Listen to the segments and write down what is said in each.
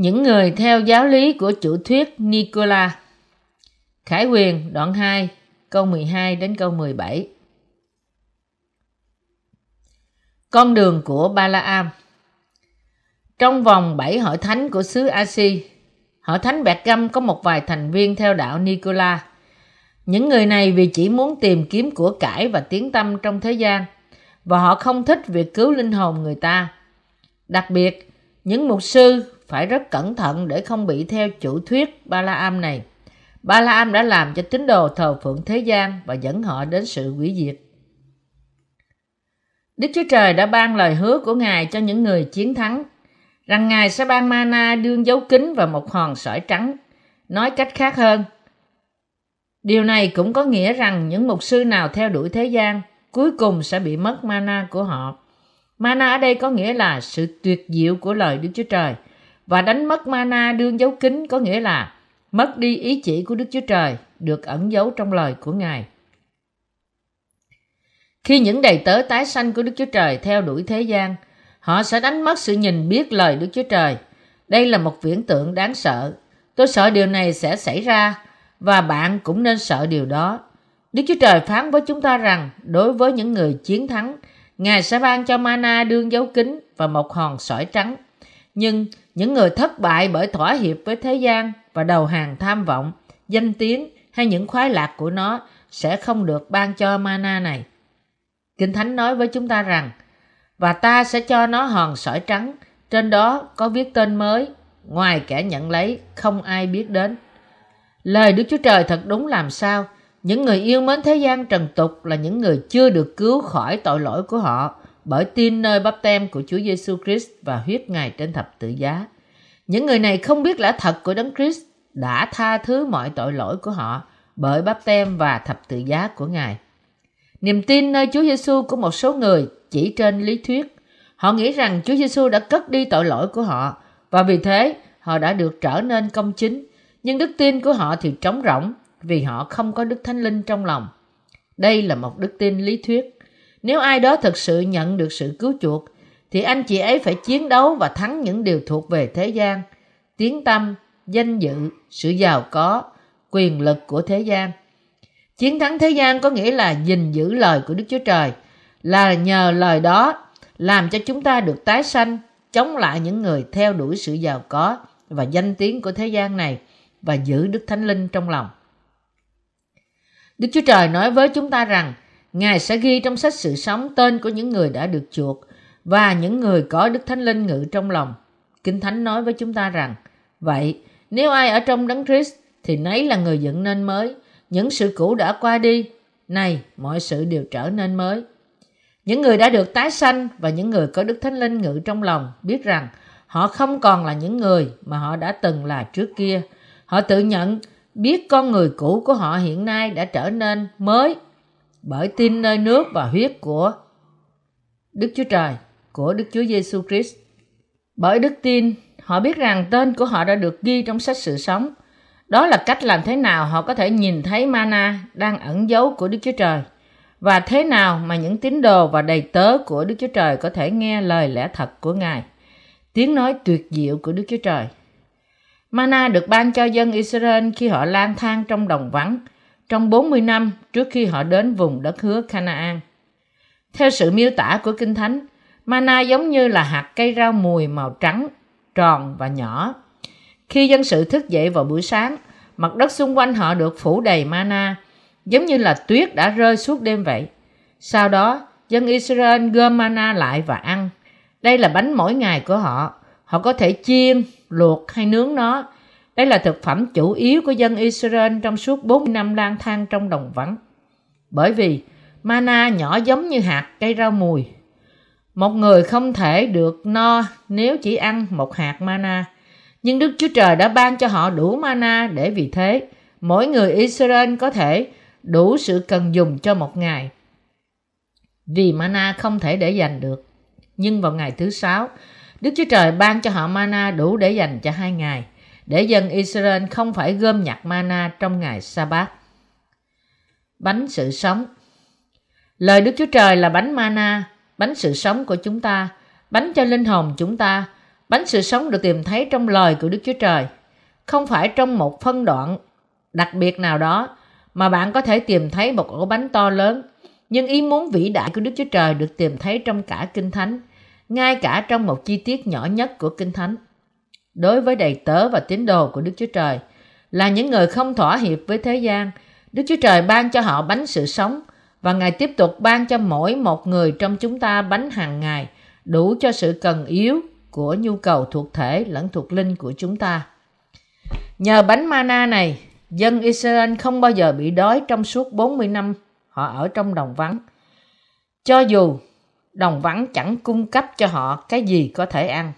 Những người theo giáo lý của chủ thuyết Nicola Khải quyền đoạn 2 câu 12 đến câu 17 Con đường của Balaam Trong vòng 7 hội thánh của xứ Asi, hội thánh Bẹt Găm có một vài thành viên theo đạo Nicola. Những người này vì chỉ muốn tìm kiếm của cải và tiếng tâm trong thế gian, và họ không thích việc cứu linh hồn người ta. Đặc biệt, những mục sư phải rất cẩn thận để không bị theo chủ thuyết ba la am này. ba la am đã làm cho tín đồ thờ phượng thế gian và dẫn họ đến sự hủy diệt. Đức Chúa Trời đã ban lời hứa của Ngài cho những người chiến thắng, rằng Ngài sẽ ban mana đương dấu kính và một hòn sỏi trắng. Nói cách khác hơn, điều này cũng có nghĩa rằng những mục sư nào theo đuổi thế gian cuối cùng sẽ bị mất mana của họ. Mana ở đây có nghĩa là sự tuyệt diệu của lời Đức Chúa Trời – và đánh mất mana đương dấu kính có nghĩa là mất đi ý chỉ của Đức Chúa Trời được ẩn giấu trong lời của Ngài. Khi những đầy tớ tái sanh của Đức Chúa Trời theo đuổi thế gian, họ sẽ đánh mất sự nhìn biết lời Đức Chúa Trời. Đây là một viễn tượng đáng sợ. Tôi sợ điều này sẽ xảy ra và bạn cũng nên sợ điều đó. Đức Chúa Trời phán với chúng ta rằng đối với những người chiến thắng, Ngài sẽ ban cho mana đương dấu kính và một hòn sỏi trắng. Nhưng những người thất bại bởi thỏa hiệp với thế gian và đầu hàng tham vọng, danh tiếng hay những khoái lạc của nó sẽ không được ban cho mana này. Kinh Thánh nói với chúng ta rằng, và ta sẽ cho nó hòn sỏi trắng, trên đó có viết tên mới, ngoài kẻ nhận lấy, không ai biết đến. Lời Đức Chúa Trời thật đúng làm sao, những người yêu mến thế gian trần tục là những người chưa được cứu khỏi tội lỗi của họ, bởi tin nơi bắp tem của Chúa Giêsu Christ và huyết Ngài trên thập tự giá. Những người này không biết lẽ thật của Đấng Christ đã tha thứ mọi tội lỗi của họ bởi bắp tem và thập tự giá của Ngài. Niềm tin nơi Chúa Giêsu của một số người chỉ trên lý thuyết. Họ nghĩ rằng Chúa Giêsu đã cất đi tội lỗi của họ và vì thế họ đã được trở nên công chính. Nhưng đức tin của họ thì trống rỗng vì họ không có Đức Thánh Linh trong lòng. Đây là một đức tin lý thuyết. Nếu ai đó thực sự nhận được sự cứu chuộc, thì anh chị ấy phải chiến đấu và thắng những điều thuộc về thế gian, tiếng tâm, danh dự, sự giàu có, quyền lực của thế gian. Chiến thắng thế gian có nghĩa là gìn giữ lời của Đức Chúa Trời, là nhờ lời đó làm cho chúng ta được tái sanh, chống lại những người theo đuổi sự giàu có và danh tiếng của thế gian này và giữ Đức Thánh Linh trong lòng. Đức Chúa Trời nói với chúng ta rằng Ngài sẽ ghi trong sách sự sống tên của những người đã được chuộc và những người có Đức Thánh Linh ngự trong lòng. Kinh Thánh nói với chúng ta rằng, vậy nếu ai ở trong Đấng Christ thì nấy là người dựng nên mới, những sự cũ đã qua đi, này mọi sự đều trở nên mới. Những người đã được tái sanh và những người có Đức Thánh Linh ngự trong lòng biết rằng họ không còn là những người mà họ đã từng là trước kia. Họ tự nhận biết con người cũ của họ hiện nay đã trở nên mới bởi tin nơi nước và huyết của Đức Chúa Trời, của Đức Chúa Giêsu Christ. Bởi đức tin, họ biết rằng tên của họ đã được ghi trong sách sự sống. Đó là cách làm thế nào họ có thể nhìn thấy mana đang ẩn giấu của Đức Chúa Trời và thế nào mà những tín đồ và đầy tớ của Đức Chúa Trời có thể nghe lời lẽ thật của Ngài. Tiếng nói tuyệt diệu của Đức Chúa Trời. Mana được ban cho dân Israel khi họ lang thang trong đồng vắng – trong 40 năm trước khi họ đến vùng đất hứa Canaan. Theo sự miêu tả của Kinh Thánh, mana giống như là hạt cây rau mùi màu trắng, tròn và nhỏ. Khi dân sự thức dậy vào buổi sáng, mặt đất xung quanh họ được phủ đầy mana, giống như là tuyết đã rơi suốt đêm vậy. Sau đó, dân Israel gom mana lại và ăn. Đây là bánh mỗi ngày của họ. Họ có thể chiên, luộc hay nướng nó đây là thực phẩm chủ yếu của dân Israel trong suốt 40 năm lang thang trong đồng vắng. Bởi vì mana nhỏ giống như hạt cây rau mùi. Một người không thể được no nếu chỉ ăn một hạt mana. Nhưng Đức Chúa Trời đã ban cho họ đủ mana để vì thế mỗi người Israel có thể đủ sự cần dùng cho một ngày. Vì mana không thể để dành được. Nhưng vào ngày thứ sáu, Đức Chúa Trời ban cho họ mana đủ để dành cho hai ngày để dân Israel không phải gom nhặt mana trong ngày Sa-bát. Bánh sự sống Lời Đức Chúa Trời là bánh mana, bánh sự sống của chúng ta, bánh cho linh hồn chúng ta, Bánh sự sống được tìm thấy trong lời của Đức Chúa Trời, không phải trong một phân đoạn đặc biệt nào đó mà bạn có thể tìm thấy một ổ bánh to lớn, nhưng ý muốn vĩ đại của Đức Chúa Trời được tìm thấy trong cả Kinh Thánh, ngay cả trong một chi tiết nhỏ nhất của Kinh Thánh. Đối với đầy tớ và tín đồ của Đức Chúa Trời, là những người không thỏa hiệp với thế gian, Đức Chúa Trời ban cho họ bánh sự sống và Ngài tiếp tục ban cho mỗi một người trong chúng ta bánh hàng ngày đủ cho sự cần yếu của nhu cầu thuộc thể lẫn thuộc linh của chúng ta. Nhờ bánh mana này, dân Israel không bao giờ bị đói trong suốt 40 năm họ ở trong đồng vắng. Cho dù đồng vắng chẳng cung cấp cho họ cái gì có thể ăn.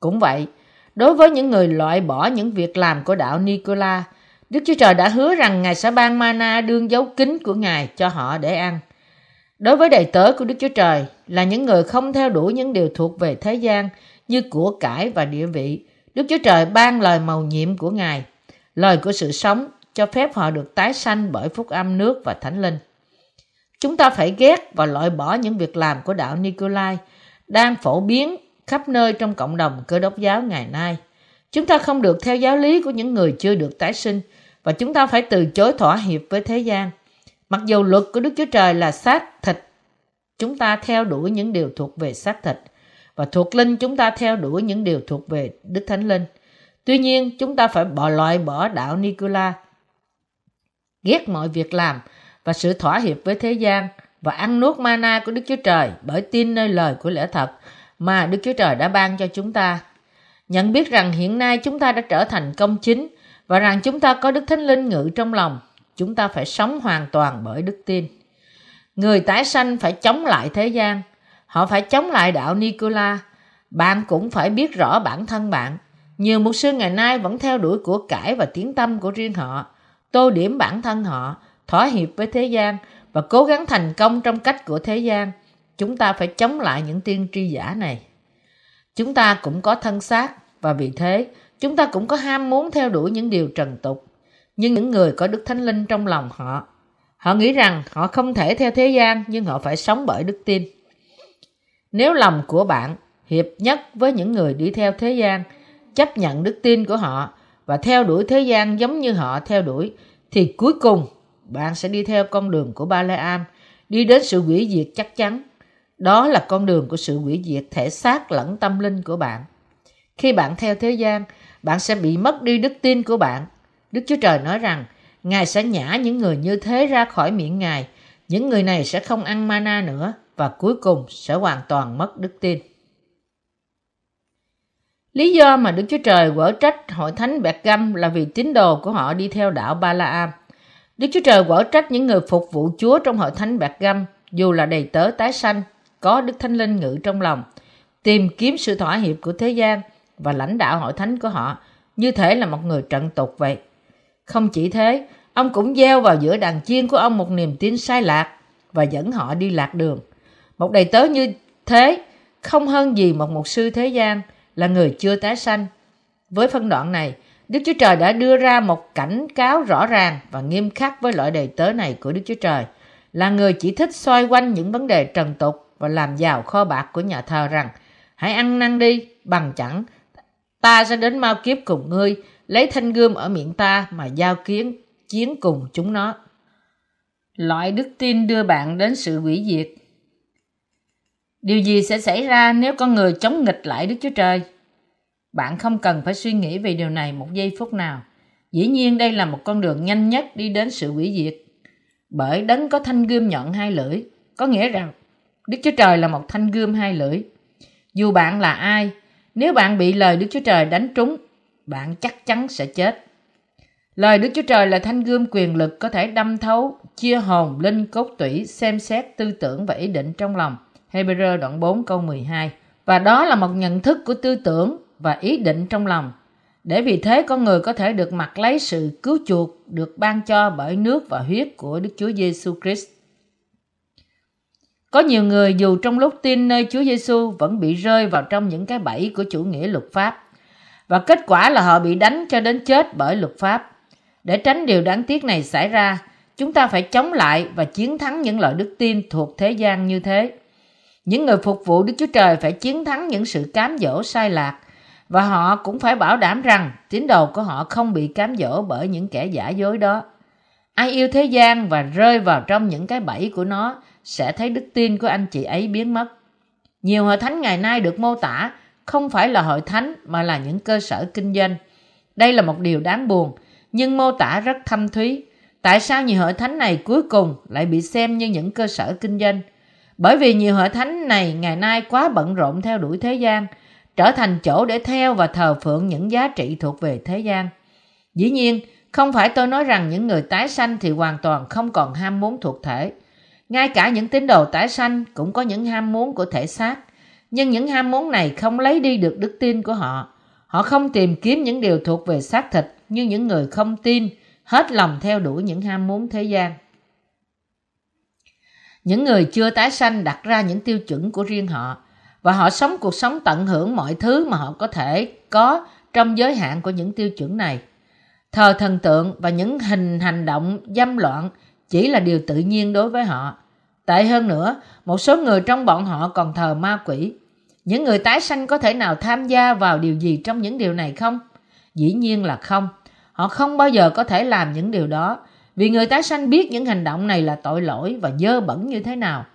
Cũng vậy, đối với những người loại bỏ những việc làm của đạo Nicola, Đức Chúa Trời đã hứa rằng Ngài sẽ ban mana đương dấu kính của Ngài cho họ để ăn. Đối với đầy tớ của Đức Chúa Trời là những người không theo đuổi những điều thuộc về thế gian như của cải và địa vị, Đức Chúa Trời ban lời màu nhiệm của Ngài, lời của sự sống cho phép họ được tái sanh bởi phúc âm nước và thánh linh. Chúng ta phải ghét và loại bỏ những việc làm của đạo Nicolai đang phổ biến khắp nơi trong cộng đồng cơ đốc giáo ngày nay. Chúng ta không được theo giáo lý của những người chưa được tái sinh và chúng ta phải từ chối thỏa hiệp với thế gian. Mặc dù luật của Đức Chúa Trời là xác thịt, chúng ta theo đuổi những điều thuộc về xác thịt và thuộc linh chúng ta theo đuổi những điều thuộc về Đức Thánh Linh. Tuy nhiên, chúng ta phải bỏ loại bỏ đạo Nicola, ghét mọi việc làm và sự thỏa hiệp với thế gian và ăn nuốt mana của Đức Chúa Trời bởi tin nơi lời của lẽ thật mà Đức Chúa Trời đã ban cho chúng ta. Nhận biết rằng hiện nay chúng ta đã trở thành công chính và rằng chúng ta có Đức Thánh Linh ngự trong lòng, chúng ta phải sống hoàn toàn bởi đức tin. Người tái sanh phải chống lại thế gian, họ phải chống lại đạo Nicola. Bạn cũng phải biết rõ bản thân bạn. Nhiều mục sư ngày nay vẫn theo đuổi của cải và tiếng tâm của riêng họ, tô điểm bản thân họ, thỏa hiệp với thế gian và cố gắng thành công trong cách của thế gian. Chúng ta phải chống lại những tiên tri giả này. Chúng ta cũng có thân xác và vì thế chúng ta cũng có ham muốn theo đuổi những điều trần tục. Nhưng những người có Đức Thánh Linh trong lòng họ, họ nghĩ rằng họ không thể theo thế gian nhưng họ phải sống bởi đức tin. Nếu lòng của bạn hiệp nhất với những người đi theo thế gian, chấp nhận đức tin của họ và theo đuổi thế gian giống như họ theo đuổi, thì cuối cùng bạn sẽ đi theo con đường của ba la am, đi đến sự hủy diệt chắc chắn. Đó là con đường của sự hủy diệt thể xác lẫn tâm linh của bạn. Khi bạn theo thế gian, bạn sẽ bị mất đi đức tin của bạn. Đức Chúa Trời nói rằng, Ngài sẽ nhả những người như thế ra khỏi miệng Ngài. Những người này sẽ không ăn mana nữa và cuối cùng sẽ hoàn toàn mất đức tin. Lý do mà Đức Chúa Trời quở trách hội thánh Bẹt Găm là vì tín đồ của họ đi theo đạo Ba La Am. Đức Chúa Trời quở trách những người phục vụ Chúa trong hội thánh Bẹt Găm dù là đầy tớ tái sanh, có Đức Thánh Linh ngự trong lòng, tìm kiếm sự thỏa hiệp của thế gian và lãnh đạo hội thánh của họ như thể là một người trận tục vậy. Không chỉ thế, ông cũng gieo vào giữa đàn chiên của ông một niềm tin sai lạc và dẫn họ đi lạc đường. Một đầy tớ như thế không hơn gì một mục sư thế gian là người chưa tái sanh. Với phân đoạn này, Đức Chúa Trời đã đưa ra một cảnh cáo rõ ràng và nghiêm khắc với loại đầy tớ này của Đức Chúa Trời, là người chỉ thích xoay quanh những vấn đề trần tục và làm giàu kho bạc của nhà thờ rằng, hãy ăn năn đi, bằng chẳng, ta sẽ đến mau kiếp cùng ngươi, lấy thanh gươm ở miệng ta mà giao kiến, chiến cùng chúng nó. Loại đức tin đưa bạn đến sự hủy diệt. Điều gì sẽ xảy ra nếu con người chống nghịch lại đức chúa trời? Bạn không cần phải suy nghĩ về điều này một giây phút nào. Dĩ nhiên đây là một con đường nhanh nhất đi đến sự hủy diệt. Bởi đấng có thanh gươm nhọn hai lưỡi, có nghĩa rằng đức chúa trời là một thanh gươm hai lưỡi dù bạn là ai nếu bạn bị lời Đức Chúa Trời đánh trúng, bạn chắc chắn sẽ chết. Lời Đức Chúa Trời là thanh gươm quyền lực có thể đâm thấu, chia hồn, linh, cốt tủy, xem xét tư tưởng và ý định trong lòng. Hebrew đoạn 4 câu 12. Và đó là một nhận thức của tư tưởng và ý định trong lòng. Để vì thế con người có thể được mặc lấy sự cứu chuộc được ban cho bởi nước và huyết của Đức Chúa Giêsu Christ. Có nhiều người dù trong lúc tin nơi Chúa Giêsu vẫn bị rơi vào trong những cái bẫy của chủ nghĩa luật pháp. Và kết quả là họ bị đánh cho đến chết bởi luật pháp. Để tránh điều đáng tiếc này xảy ra, chúng ta phải chống lại và chiến thắng những loại đức tin thuộc thế gian như thế. Những người phục vụ Đức Chúa Trời phải chiến thắng những sự cám dỗ sai lạc và họ cũng phải bảo đảm rằng tín đồ của họ không bị cám dỗ bởi những kẻ giả dối đó. Ai yêu thế gian và rơi vào trong những cái bẫy của nó sẽ thấy đức tin của anh chị ấy biến mất. Nhiều hội thánh ngày nay được mô tả không phải là hội thánh mà là những cơ sở kinh doanh. Đây là một điều đáng buồn, nhưng mô tả rất thâm thúy. Tại sao nhiều hội thánh này cuối cùng lại bị xem như những cơ sở kinh doanh? Bởi vì nhiều hội thánh này ngày nay quá bận rộn theo đuổi thế gian, trở thành chỗ để theo và thờ phượng những giá trị thuộc về thế gian. Dĩ nhiên, không phải tôi nói rằng những người tái sanh thì hoàn toàn không còn ham muốn thuộc thể. Ngay cả những tín đồ tái sanh cũng có những ham muốn của thể xác. Nhưng những ham muốn này không lấy đi được đức tin của họ. Họ không tìm kiếm những điều thuộc về xác thịt như những người không tin, hết lòng theo đuổi những ham muốn thế gian. Những người chưa tái sanh đặt ra những tiêu chuẩn của riêng họ và họ sống cuộc sống tận hưởng mọi thứ mà họ có thể có trong giới hạn của những tiêu chuẩn này. Thờ thần tượng và những hình hành động dâm loạn chỉ là điều tự nhiên đối với họ. Tệ hơn nữa, một số người trong bọn họ còn thờ ma quỷ. Những người tái sanh có thể nào tham gia vào điều gì trong những điều này không? Dĩ nhiên là không. Họ không bao giờ có thể làm những điều đó vì người tái sanh biết những hành động này là tội lỗi và dơ bẩn như thế nào.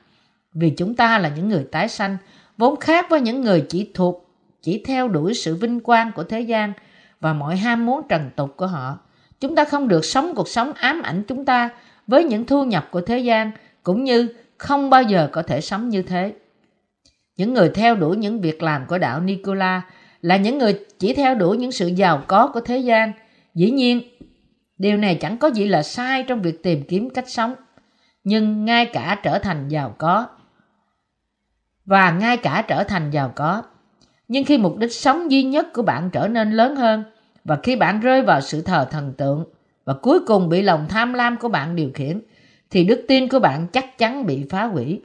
Vì chúng ta là những người tái sanh, vốn khác với những người chỉ thuộc, chỉ theo đuổi sự vinh quang của thế gian và mọi ham muốn trần tục của họ. Chúng ta không được sống cuộc sống ám ảnh chúng ta với những thu nhập của thế gian, cũng như không bao giờ có thể sống như thế. Những người theo đuổi những việc làm của đạo Nicola là những người chỉ theo đuổi những sự giàu có của thế gian. Dĩ nhiên, điều này chẳng có gì là sai trong việc tìm kiếm cách sống, nhưng ngay cả trở thành giàu có và ngay cả trở thành giàu có. Nhưng khi mục đích sống duy nhất của bạn trở nên lớn hơn và khi bạn rơi vào sự thờ thần tượng và cuối cùng bị lòng tham lam của bạn điều khiển thì đức tin của bạn chắc chắn bị phá hủy.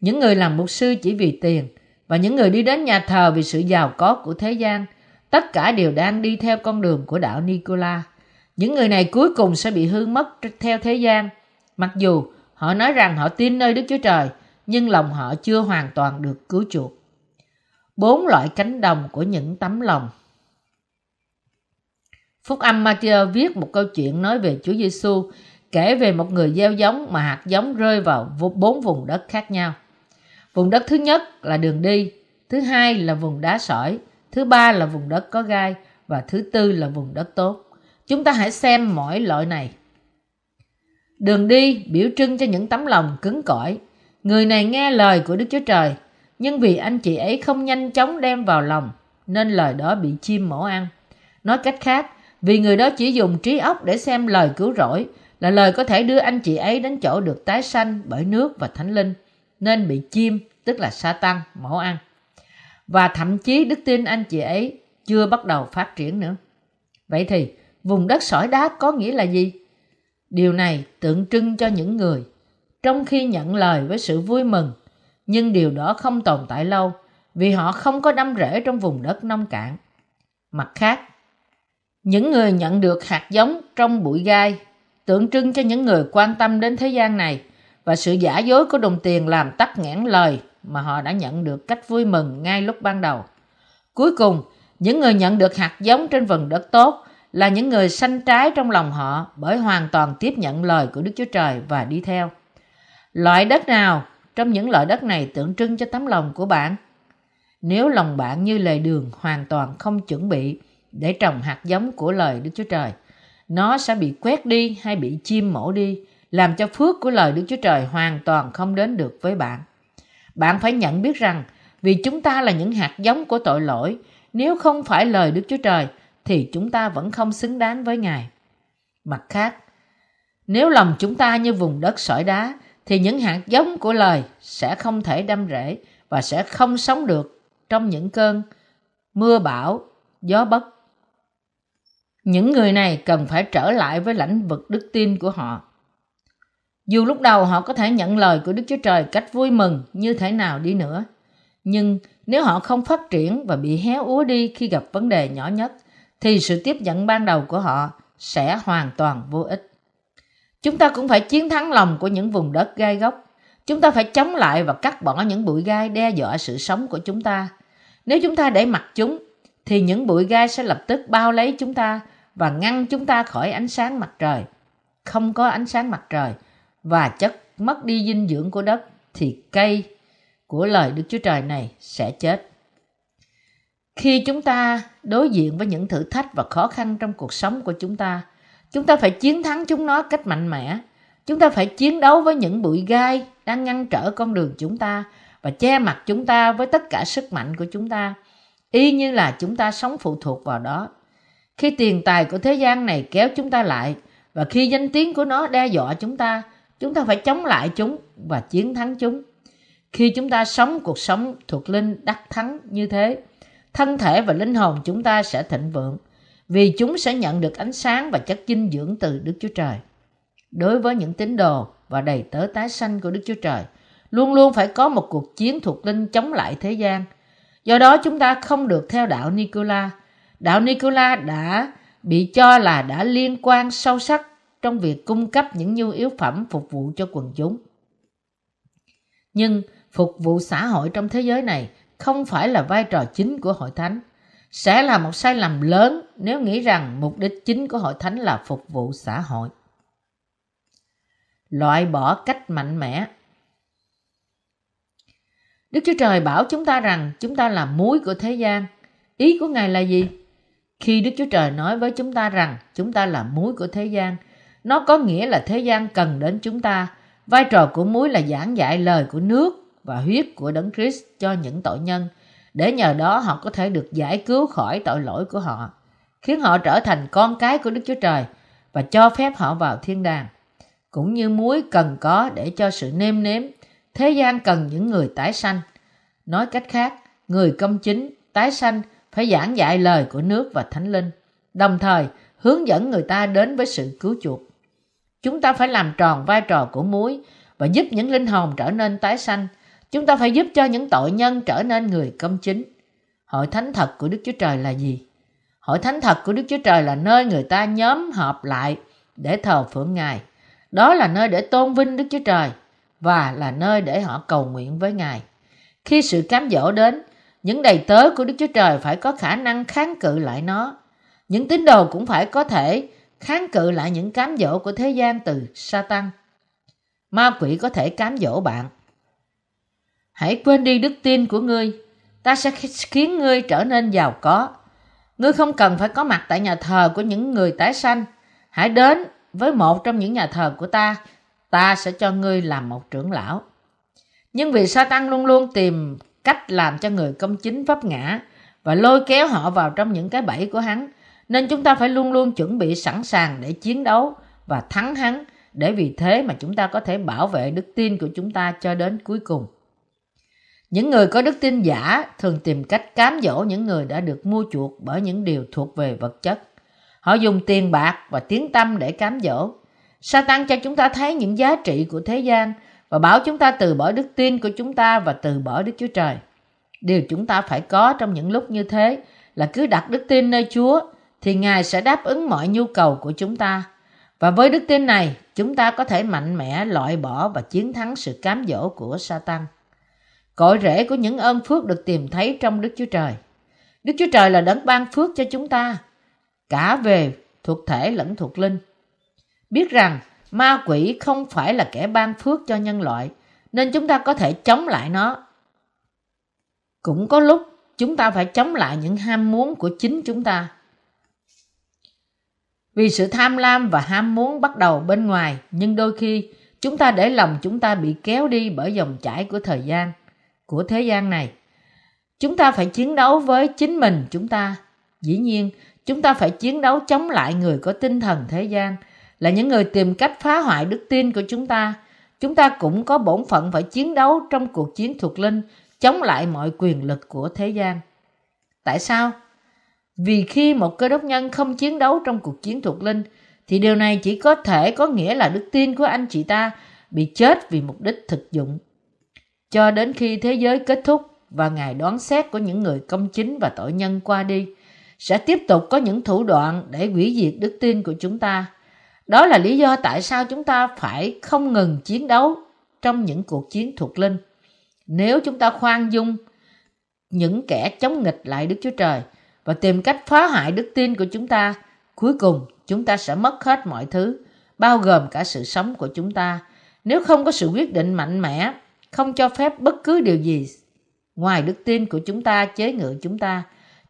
Những người làm mục sư chỉ vì tiền và những người đi đến nhà thờ vì sự giàu có của thế gian, tất cả đều đang đi theo con đường của đạo Nicola. Những người này cuối cùng sẽ bị hư mất theo thế gian, mặc dù họ nói rằng họ tin nơi Đức Chúa Trời, nhưng lòng họ chưa hoàn toàn được cứu chuộc. Bốn loại cánh đồng của những tấm lòng Phúc âm Matthew viết một câu chuyện nói về Chúa Giêsu kể về một người gieo giống mà hạt giống rơi vào bốn vùng đất khác nhau. Vùng đất thứ nhất là đường đi, thứ hai là vùng đá sỏi, thứ ba là vùng đất có gai và thứ tư là vùng đất tốt. Chúng ta hãy xem mỗi loại này. Đường đi biểu trưng cho những tấm lòng cứng cỏi. Người này nghe lời của Đức Chúa Trời, nhưng vì anh chị ấy không nhanh chóng đem vào lòng, nên lời đó bị chim mổ ăn. Nói cách khác, vì người đó chỉ dùng trí óc để xem lời cứu rỗi là lời có thể đưa anh chị ấy đến chỗ được tái sanh bởi nước và thánh linh, nên bị chim, tức là sa tăng, mổ ăn. Và thậm chí đức tin anh chị ấy chưa bắt đầu phát triển nữa. Vậy thì, vùng đất sỏi đá có nghĩa là gì? Điều này tượng trưng cho những người, trong khi nhận lời với sự vui mừng, nhưng điều đó không tồn tại lâu, vì họ không có đâm rễ trong vùng đất nông cạn. Mặt khác, những người nhận được hạt giống trong bụi gai tượng trưng cho những người quan tâm đến thế gian này và sự giả dối của đồng tiền làm tắt nghẽn lời mà họ đã nhận được cách vui mừng ngay lúc ban đầu. Cuối cùng, những người nhận được hạt giống trên vần đất tốt là những người sanh trái trong lòng họ bởi hoàn toàn tiếp nhận lời của Đức Chúa Trời và đi theo. Loại đất nào trong những loại đất này tượng trưng cho tấm lòng của bạn? Nếu lòng bạn như lề đường hoàn toàn không chuẩn bị để trồng hạt giống của lời Đức Chúa Trời, nó sẽ bị quét đi hay bị chim mổ đi, làm cho phước của lời Đức Chúa Trời hoàn toàn không đến được với bạn. Bạn phải nhận biết rằng vì chúng ta là những hạt giống của tội lỗi, nếu không phải lời Đức Chúa Trời thì chúng ta vẫn không xứng đáng với Ngài. Mặt khác, nếu lòng chúng ta như vùng đất sỏi đá thì những hạt giống của lời sẽ không thể đâm rễ và sẽ không sống được trong những cơn mưa bão, gió bất những người này cần phải trở lại với lãnh vực đức tin của họ. Dù lúc đầu họ có thể nhận lời của Đức Chúa Trời cách vui mừng như thế nào đi nữa, nhưng nếu họ không phát triển và bị héo úa đi khi gặp vấn đề nhỏ nhất, thì sự tiếp nhận ban đầu của họ sẽ hoàn toàn vô ích. Chúng ta cũng phải chiến thắng lòng của những vùng đất gai góc. Chúng ta phải chống lại và cắt bỏ những bụi gai đe dọa sự sống của chúng ta. Nếu chúng ta để mặc chúng, thì những bụi gai sẽ lập tức bao lấy chúng ta và ngăn chúng ta khỏi ánh sáng mặt trời. Không có ánh sáng mặt trời và chất mất đi dinh dưỡng của đất thì cây của lời Đức Chúa Trời này sẽ chết. Khi chúng ta đối diện với những thử thách và khó khăn trong cuộc sống của chúng ta, chúng ta phải chiến thắng chúng nó cách mạnh mẽ. Chúng ta phải chiến đấu với những bụi gai đang ngăn trở con đường chúng ta và che mặt chúng ta với tất cả sức mạnh của chúng ta, y như là chúng ta sống phụ thuộc vào đó. Khi tiền tài của thế gian này kéo chúng ta lại và khi danh tiếng của nó đe dọa chúng ta, chúng ta phải chống lại chúng và chiến thắng chúng. Khi chúng ta sống cuộc sống thuộc linh đắc thắng như thế, thân thể và linh hồn chúng ta sẽ thịnh vượng vì chúng sẽ nhận được ánh sáng và chất dinh dưỡng từ Đức Chúa Trời. Đối với những tín đồ và đầy tớ tái sanh của Đức Chúa Trời, luôn luôn phải có một cuộc chiến thuộc linh chống lại thế gian. Do đó chúng ta không được theo đạo Nicola. Đạo Nicola đã bị cho là đã liên quan sâu sắc trong việc cung cấp những nhu yếu phẩm phục vụ cho quần chúng. Nhưng phục vụ xã hội trong thế giới này không phải là vai trò chính của hội thánh. Sẽ là một sai lầm lớn nếu nghĩ rằng mục đích chính của hội thánh là phục vụ xã hội. Loại bỏ cách mạnh mẽ Đức Chúa Trời bảo chúng ta rằng chúng ta là muối của thế gian. Ý của Ngài là gì? Khi Đức Chúa Trời nói với chúng ta rằng chúng ta là muối của thế gian, nó có nghĩa là thế gian cần đến chúng ta. Vai trò của muối là giảng dạy lời của nước và huyết của Đấng Christ cho những tội nhân, để nhờ đó họ có thể được giải cứu khỏi tội lỗi của họ, khiến họ trở thành con cái của Đức Chúa Trời và cho phép họ vào thiên đàng. Cũng như muối cần có để cho sự nêm nếm, thế gian cần những người tái sanh. Nói cách khác, người công chính, tái sanh phải giảng dạy lời của nước và thánh linh, đồng thời hướng dẫn người ta đến với sự cứu chuộc. Chúng ta phải làm tròn vai trò của muối và giúp những linh hồn trở nên tái sanh. Chúng ta phải giúp cho những tội nhân trở nên người công chính. Hội thánh thật của Đức Chúa Trời là gì? Hội thánh thật của Đức Chúa Trời là nơi người ta nhóm họp lại để thờ phượng Ngài. Đó là nơi để tôn vinh Đức Chúa Trời và là nơi để họ cầu nguyện với Ngài. Khi sự cám dỗ đến, những đầy tớ của Đức Chúa Trời phải có khả năng kháng cự lại nó. Những tín đồ cũng phải có thể kháng cự lại những cám dỗ của thế gian từ Satan. Ma quỷ có thể cám dỗ bạn. Hãy quên đi đức tin của ngươi, ta sẽ khiến ngươi trở nên giàu có. Ngươi không cần phải có mặt tại nhà thờ của những người tái sanh. Hãy đến với một trong những nhà thờ của ta, ta sẽ cho ngươi làm một trưởng lão. Nhưng vì Satan luôn luôn tìm cách làm cho người công chính vấp ngã và lôi kéo họ vào trong những cái bẫy của hắn, nên chúng ta phải luôn luôn chuẩn bị sẵn sàng để chiến đấu và thắng hắn để vì thế mà chúng ta có thể bảo vệ đức tin của chúng ta cho đến cuối cùng. Những người có đức tin giả thường tìm cách cám dỗ những người đã được mua chuộc bởi những điều thuộc về vật chất. Họ dùng tiền bạc và tiếng tâm để cám dỗ. Satan cho chúng ta thấy những giá trị của thế gian và bảo chúng ta từ bỏ đức tin của chúng ta và từ bỏ Đức Chúa Trời. Điều chúng ta phải có trong những lúc như thế là cứ đặt đức tin nơi Chúa thì Ngài sẽ đáp ứng mọi nhu cầu của chúng ta. Và với đức tin này, chúng ta có thể mạnh mẽ loại bỏ và chiến thắng sự cám dỗ của Satan. Cội rễ của những ơn phước được tìm thấy trong Đức Chúa Trời. Đức Chúa Trời là đấng ban phước cho chúng ta, cả về thuộc thể lẫn thuộc linh. Biết rằng ma quỷ không phải là kẻ ban phước cho nhân loại, nên chúng ta có thể chống lại nó. Cũng có lúc chúng ta phải chống lại những ham muốn của chính chúng ta. Vì sự tham lam và ham muốn bắt đầu bên ngoài, nhưng đôi khi chúng ta để lòng chúng ta bị kéo đi bởi dòng chảy của thời gian, của thế gian này. Chúng ta phải chiến đấu với chính mình chúng ta. Dĩ nhiên, chúng ta phải chiến đấu chống lại người có tinh thần thế gian, là những người tìm cách phá hoại đức tin của chúng ta. Chúng ta cũng có bổn phận phải chiến đấu trong cuộc chiến thuộc linh, chống lại mọi quyền lực của thế gian. Tại sao? Vì khi một cơ đốc nhân không chiến đấu trong cuộc chiến thuộc linh, thì điều này chỉ có thể có nghĩa là đức tin của anh chị ta bị chết vì mục đích thực dụng. Cho đến khi thế giới kết thúc và ngày đoán xét của những người công chính và tội nhân qua đi, sẽ tiếp tục có những thủ đoạn để hủy diệt đức tin của chúng ta. Đó là lý do tại sao chúng ta phải không ngừng chiến đấu trong những cuộc chiến thuộc linh. Nếu chúng ta khoan dung những kẻ chống nghịch lại Đức Chúa Trời và tìm cách phá hại đức tin của chúng ta, cuối cùng chúng ta sẽ mất hết mọi thứ, bao gồm cả sự sống của chúng ta. Nếu không có sự quyết định mạnh mẽ, không cho phép bất cứ điều gì ngoài đức tin của chúng ta chế ngự chúng ta,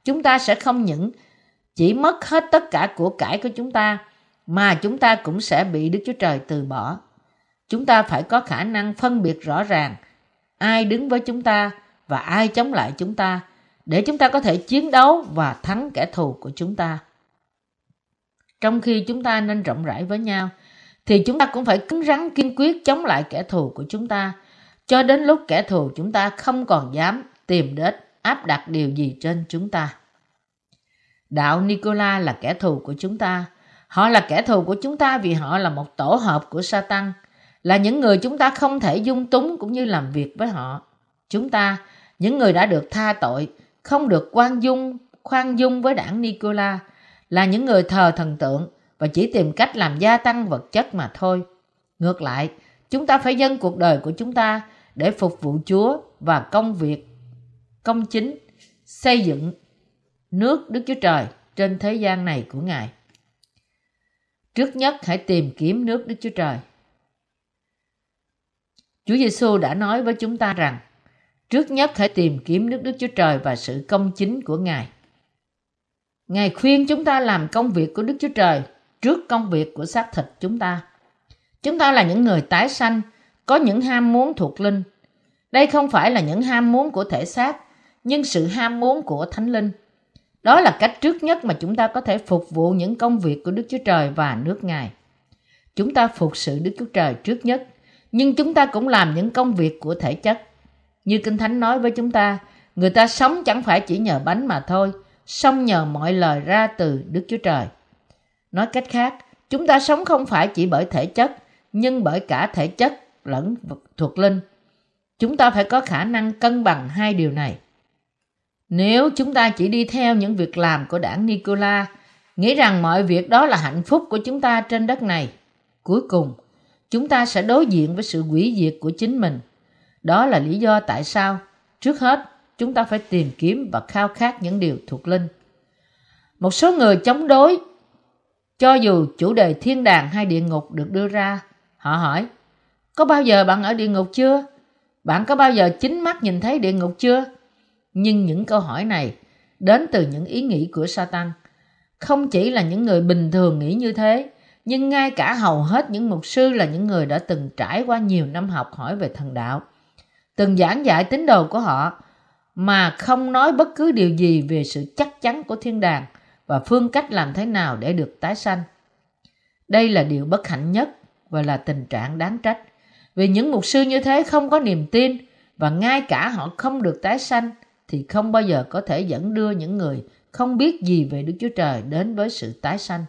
chúng ta sẽ không những chỉ mất hết tất cả của cải của chúng ta, mà chúng ta cũng sẽ bị Đức Chúa Trời từ bỏ. Chúng ta phải có khả năng phân biệt rõ ràng ai đứng với chúng ta và ai chống lại chúng ta để chúng ta có thể chiến đấu và thắng kẻ thù của chúng ta. Trong khi chúng ta nên rộng rãi với nhau, thì chúng ta cũng phải cứng rắn kiên quyết chống lại kẻ thù của chúng ta, cho đến lúc kẻ thù chúng ta không còn dám tìm đến áp đặt điều gì trên chúng ta. Đạo Nicola là kẻ thù của chúng ta. Họ là kẻ thù của chúng ta vì họ là một tổ hợp của Satan, là những người chúng ta không thể dung túng cũng như làm việc với họ. Chúng ta, những người đã được tha tội, không được quan dung, khoan dung với đảng Nicola, là những người thờ thần tượng và chỉ tìm cách làm gia tăng vật chất mà thôi. Ngược lại, chúng ta phải dâng cuộc đời của chúng ta để phục vụ Chúa và công việc công chính xây dựng nước Đức Chúa Trời trên thế gian này của Ngài. Trước nhất hãy tìm kiếm nước Đức Chúa Trời. Chúa Giêsu đã nói với chúng ta rằng trước nhất hãy tìm kiếm nước Đức Chúa Trời và sự công chính của Ngài. Ngài khuyên chúng ta làm công việc của Đức Chúa Trời trước công việc của xác thịt chúng ta. Chúng ta là những người tái sanh, có những ham muốn thuộc linh. Đây không phải là những ham muốn của thể xác, nhưng sự ham muốn của thánh linh. Đó là cách trước nhất mà chúng ta có thể phục vụ những công việc của Đức Chúa Trời và nước Ngài. Chúng ta phục sự Đức Chúa Trời trước nhất, nhưng chúng ta cũng làm những công việc của thể chất. Như Kinh Thánh nói với chúng ta, người ta sống chẳng phải chỉ nhờ bánh mà thôi, sống nhờ mọi lời ra từ Đức Chúa Trời. Nói cách khác, chúng ta sống không phải chỉ bởi thể chất, nhưng bởi cả thể chất lẫn thuộc linh. Chúng ta phải có khả năng cân bằng hai điều này. Nếu chúng ta chỉ đi theo những việc làm của đảng Nicola, nghĩ rằng mọi việc đó là hạnh phúc của chúng ta trên đất này, cuối cùng chúng ta sẽ đối diện với sự hủy diệt của chính mình. Đó là lý do tại sao, trước hết, chúng ta phải tìm kiếm và khao khát những điều thuộc linh. Một số người chống đối, cho dù chủ đề thiên đàng hay địa ngục được đưa ra, họ hỏi, có bao giờ bạn ở địa ngục chưa? Bạn có bao giờ chính mắt nhìn thấy địa ngục chưa? Nhưng những câu hỏi này đến từ những ý nghĩ của Satan. Không chỉ là những người bình thường nghĩ như thế, nhưng ngay cả hầu hết những mục sư là những người đã từng trải qua nhiều năm học hỏi về thần đạo. Từng giảng dạy tín đồ của họ mà không nói bất cứ điều gì về sự chắc chắn của thiên đàng và phương cách làm thế nào để được tái sanh. Đây là điều bất hạnh nhất và là tình trạng đáng trách. Vì những mục sư như thế không có niềm tin và ngay cả họ không được tái sanh thì không bao giờ có thể dẫn đưa những người không biết gì về Đức Chúa Trời đến với sự tái sanh.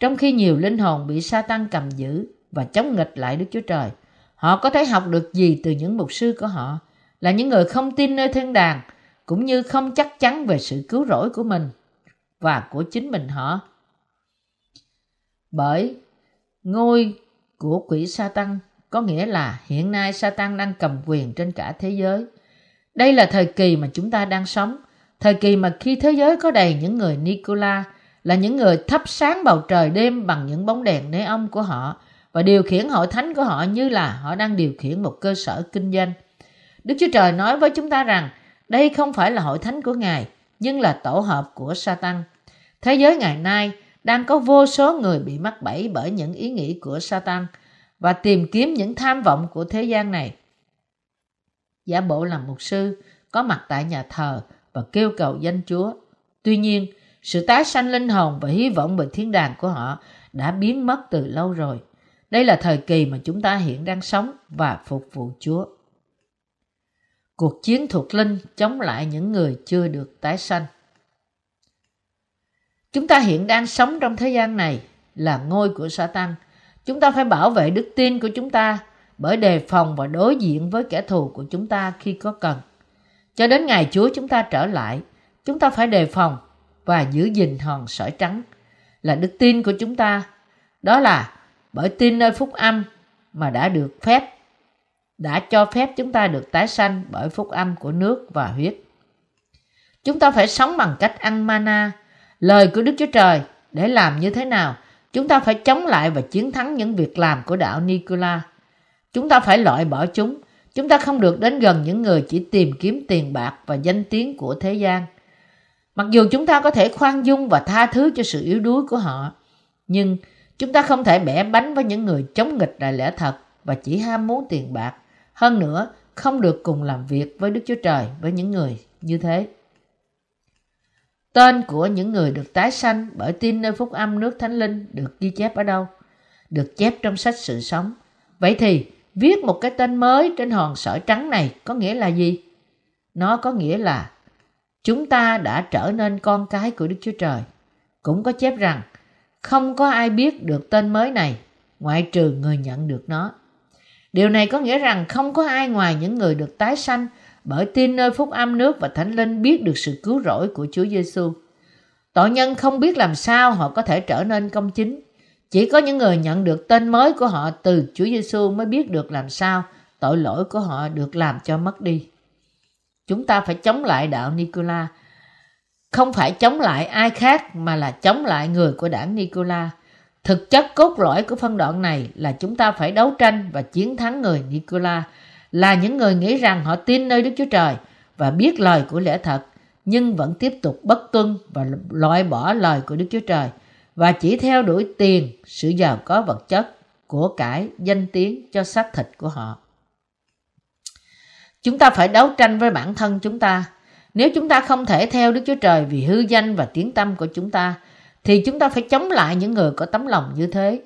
Trong khi nhiều linh hồn bị Satan cầm giữ và chống nghịch lại Đức Chúa Trời, họ có thể học được gì từ những mục sư của họ là những người không tin nơi thiên đàng cũng như không chắc chắn về sự cứu rỗi của mình và của chính mình họ. Bởi ngôi của quỷ Satan có nghĩa là hiện nay Satan đang cầm quyền trên cả thế giới – đây là thời kỳ mà chúng ta đang sống, thời kỳ mà khi thế giới có đầy những người Nicola, là những người thắp sáng bầu trời đêm bằng những bóng đèn nê ông của họ và điều khiển hội thánh của họ như là họ đang điều khiển một cơ sở kinh doanh. Đức Chúa Trời nói với chúng ta rằng đây không phải là hội thánh của Ngài, nhưng là tổ hợp của Satan. Thế giới ngày nay đang có vô số người bị mắc bẫy bởi những ý nghĩ của Satan và tìm kiếm những tham vọng của thế gian này giả bộ làm mục sư, có mặt tại nhà thờ và kêu cầu danh Chúa. Tuy nhiên, sự tái sanh linh hồn và hy vọng về thiên đàng của họ đã biến mất từ lâu rồi. Đây là thời kỳ mà chúng ta hiện đang sống và phục vụ Chúa. Cuộc chiến thuộc linh chống lại những người chưa được tái sanh. Chúng ta hiện đang sống trong thế gian này là ngôi của Satan. Chúng ta phải bảo vệ đức tin của chúng ta bởi đề phòng và đối diện với kẻ thù của chúng ta khi có cần. Cho đến ngày Chúa chúng ta trở lại, chúng ta phải đề phòng và giữ gìn hòn sỏi trắng là đức tin của chúng ta. Đó là bởi tin nơi phúc âm mà đã được phép, đã cho phép chúng ta được tái sanh bởi phúc âm của nước và huyết. Chúng ta phải sống bằng cách ăn mana, lời của Đức Chúa Trời. Để làm như thế nào? Chúng ta phải chống lại và chiến thắng những việc làm của đạo Nicola. Chúng ta phải loại bỏ chúng. Chúng ta không được đến gần những người chỉ tìm kiếm tiền bạc và danh tiếng của thế gian. Mặc dù chúng ta có thể khoan dung và tha thứ cho sự yếu đuối của họ, nhưng chúng ta không thể bẻ bánh với những người chống nghịch lại lẽ thật và chỉ ham muốn tiền bạc. Hơn nữa, không được cùng làm việc với Đức Chúa Trời với những người như thế. Tên của những người được tái sanh bởi tin nơi phúc âm nước thánh linh được ghi chép ở đâu? Được chép trong sách sự sống. Vậy thì, viết một cái tên mới trên hòn sỏi trắng này có nghĩa là gì? Nó có nghĩa là chúng ta đã trở nên con cái của Đức Chúa Trời. Cũng có chép rằng không có ai biết được tên mới này ngoại trừ người nhận được nó. Điều này có nghĩa rằng không có ai ngoài những người được tái sanh bởi tin nơi phúc âm nước và thánh linh biết được sự cứu rỗi của Chúa Giêsu. Tội nhân không biết làm sao họ có thể trở nên công chính. Chỉ có những người nhận được tên mới của họ từ Chúa Giêsu mới biết được làm sao tội lỗi của họ được làm cho mất đi. Chúng ta phải chống lại đạo Nicola. Không phải chống lại ai khác mà là chống lại người của đảng Nicola. Thực chất cốt lõi của phân đoạn này là chúng ta phải đấu tranh và chiến thắng người Nicola, là những người nghĩ rằng họ tin nơi Đức Chúa Trời và biết lời của lẽ thật, nhưng vẫn tiếp tục bất tuân và loại bỏ lời của Đức Chúa Trời và chỉ theo đuổi tiền, sự giàu có vật chất, của cải, danh tiếng cho xác thịt của họ. Chúng ta phải đấu tranh với bản thân chúng ta. Nếu chúng ta không thể theo Đức Chúa Trời vì hư danh và tiếng tâm của chúng ta, thì chúng ta phải chống lại những người có tấm lòng như thế.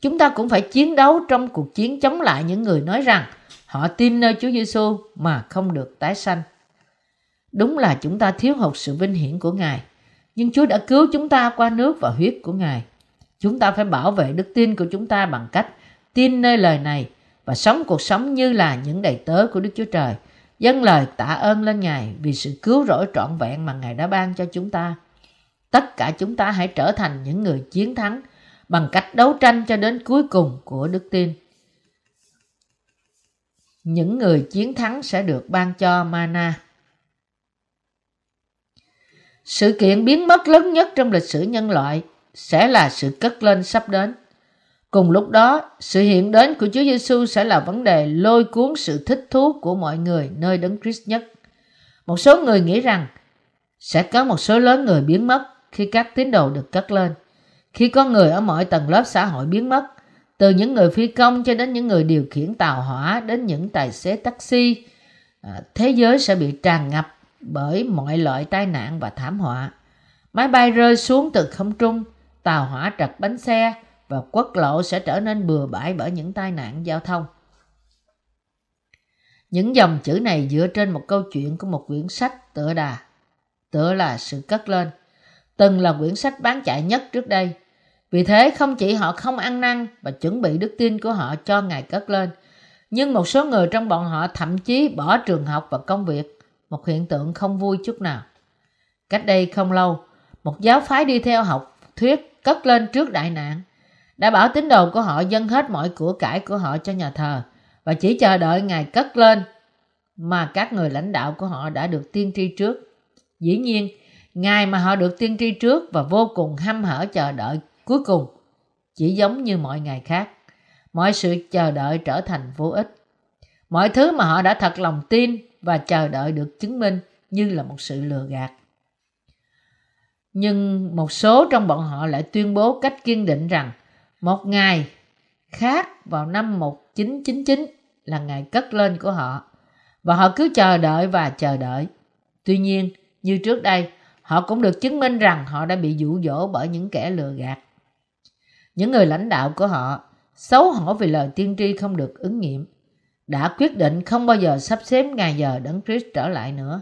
Chúng ta cũng phải chiến đấu trong cuộc chiến chống lại những người nói rằng họ tin nơi Chúa Giêsu mà không được tái sanh. Đúng là chúng ta thiếu hụt sự vinh hiển của Ngài, nhưng Chúa đã cứu chúng ta qua nước và huyết của Ngài. Chúng ta phải bảo vệ đức tin của chúng ta bằng cách tin nơi lời này và sống cuộc sống như là những đầy tớ của Đức Chúa Trời, dâng lời tạ ơn lên Ngài vì sự cứu rỗi trọn vẹn mà Ngài đã ban cho chúng ta. Tất cả chúng ta hãy trở thành những người chiến thắng bằng cách đấu tranh cho đến cuối cùng của đức tin. Những người chiến thắng sẽ được ban cho mana. Sự kiện biến mất lớn nhất trong lịch sử nhân loại sẽ là sự cất lên sắp đến. Cùng lúc đó, sự hiện đến của Chúa Giêsu sẽ là vấn đề lôi cuốn sự thích thú của mọi người nơi đấng Christ nhất. Một số người nghĩ rằng sẽ có một số lớn người biến mất khi các tín đồ được cất lên. Khi có người ở mọi tầng lớp xã hội biến mất, từ những người phi công cho đến những người điều khiển tàu hỏa đến những tài xế taxi, à, thế giới sẽ bị tràn ngập bởi mọi loại tai nạn và thảm họa. Máy bay rơi xuống từ không trung, tàu hỏa trật bánh xe và quốc lộ sẽ trở nên bừa bãi bởi những tai nạn giao thông. Những dòng chữ này dựa trên một câu chuyện của một quyển sách tựa đà, tựa là sự cất lên từng là quyển sách bán chạy nhất trước đây. Vì thế không chỉ họ không ăn năn và chuẩn bị đức tin của họ cho Ngài cất lên, nhưng một số người trong bọn họ thậm chí bỏ trường học và công việc, một hiện tượng không vui chút nào. Cách đây không lâu, một giáo phái đi theo học thuyết cất lên trước đại nạn, đã bảo tín đồ của họ dâng hết mọi của cải của họ cho nhà thờ và chỉ chờ đợi Ngài cất lên mà các người lãnh đạo của họ đã được tiên tri trước. Dĩ nhiên, Ngày mà họ được tiên tri trước và vô cùng hăm hở chờ đợi cuối cùng chỉ giống như mọi ngày khác. Mọi sự chờ đợi trở thành vô ích. Mọi thứ mà họ đã thật lòng tin và chờ đợi được chứng minh như là một sự lừa gạt. Nhưng một số trong bọn họ lại tuyên bố cách kiên định rằng một ngày khác vào năm 1999 là ngày cất lên của họ và họ cứ chờ đợi và chờ đợi. Tuy nhiên, như trước đây, Họ cũng được chứng minh rằng họ đã bị dụ dỗ bởi những kẻ lừa gạt. Những người lãnh đạo của họ xấu hổ vì lời tiên tri không được ứng nghiệm, đã quyết định không bao giờ sắp xếp ngày giờ đấng Christ trở lại nữa.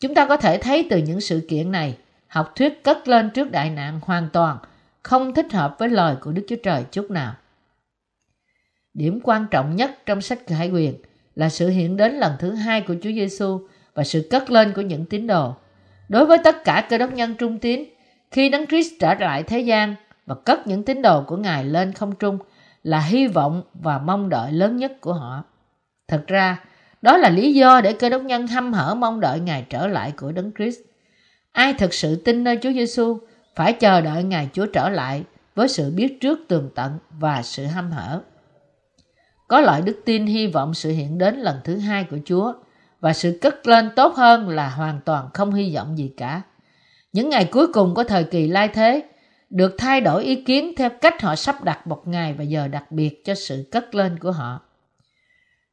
Chúng ta có thể thấy từ những sự kiện này, học thuyết cất lên trước đại nạn hoàn toàn không thích hợp với lời của Đức Chúa Trời chút nào. Điểm quan trọng nhất trong sách Khải Quyền là sự hiện đến lần thứ hai của Chúa Giêsu và sự cất lên của những tín đồ. Đối với tất cả cơ đốc nhân trung tín, khi Đấng Christ trở lại thế gian và cất những tín đồ của Ngài lên không trung là hy vọng và mong đợi lớn nhất của họ. Thật ra, đó là lý do để cơ đốc nhân hăm hở mong đợi Ngài trở lại của Đấng Christ. Ai thực sự tin nơi Chúa Giêsu phải chờ đợi ngài Chúa trở lại với sự biết trước tường tận và sự hăm hở. Có loại đức tin hy vọng sự hiện đến lần thứ hai của Chúa và sự cất lên tốt hơn là hoàn toàn không hy vọng gì cả. Những ngày cuối cùng của thời kỳ lai thế được thay đổi ý kiến theo cách họ sắp đặt một ngày và giờ đặc biệt cho sự cất lên của họ.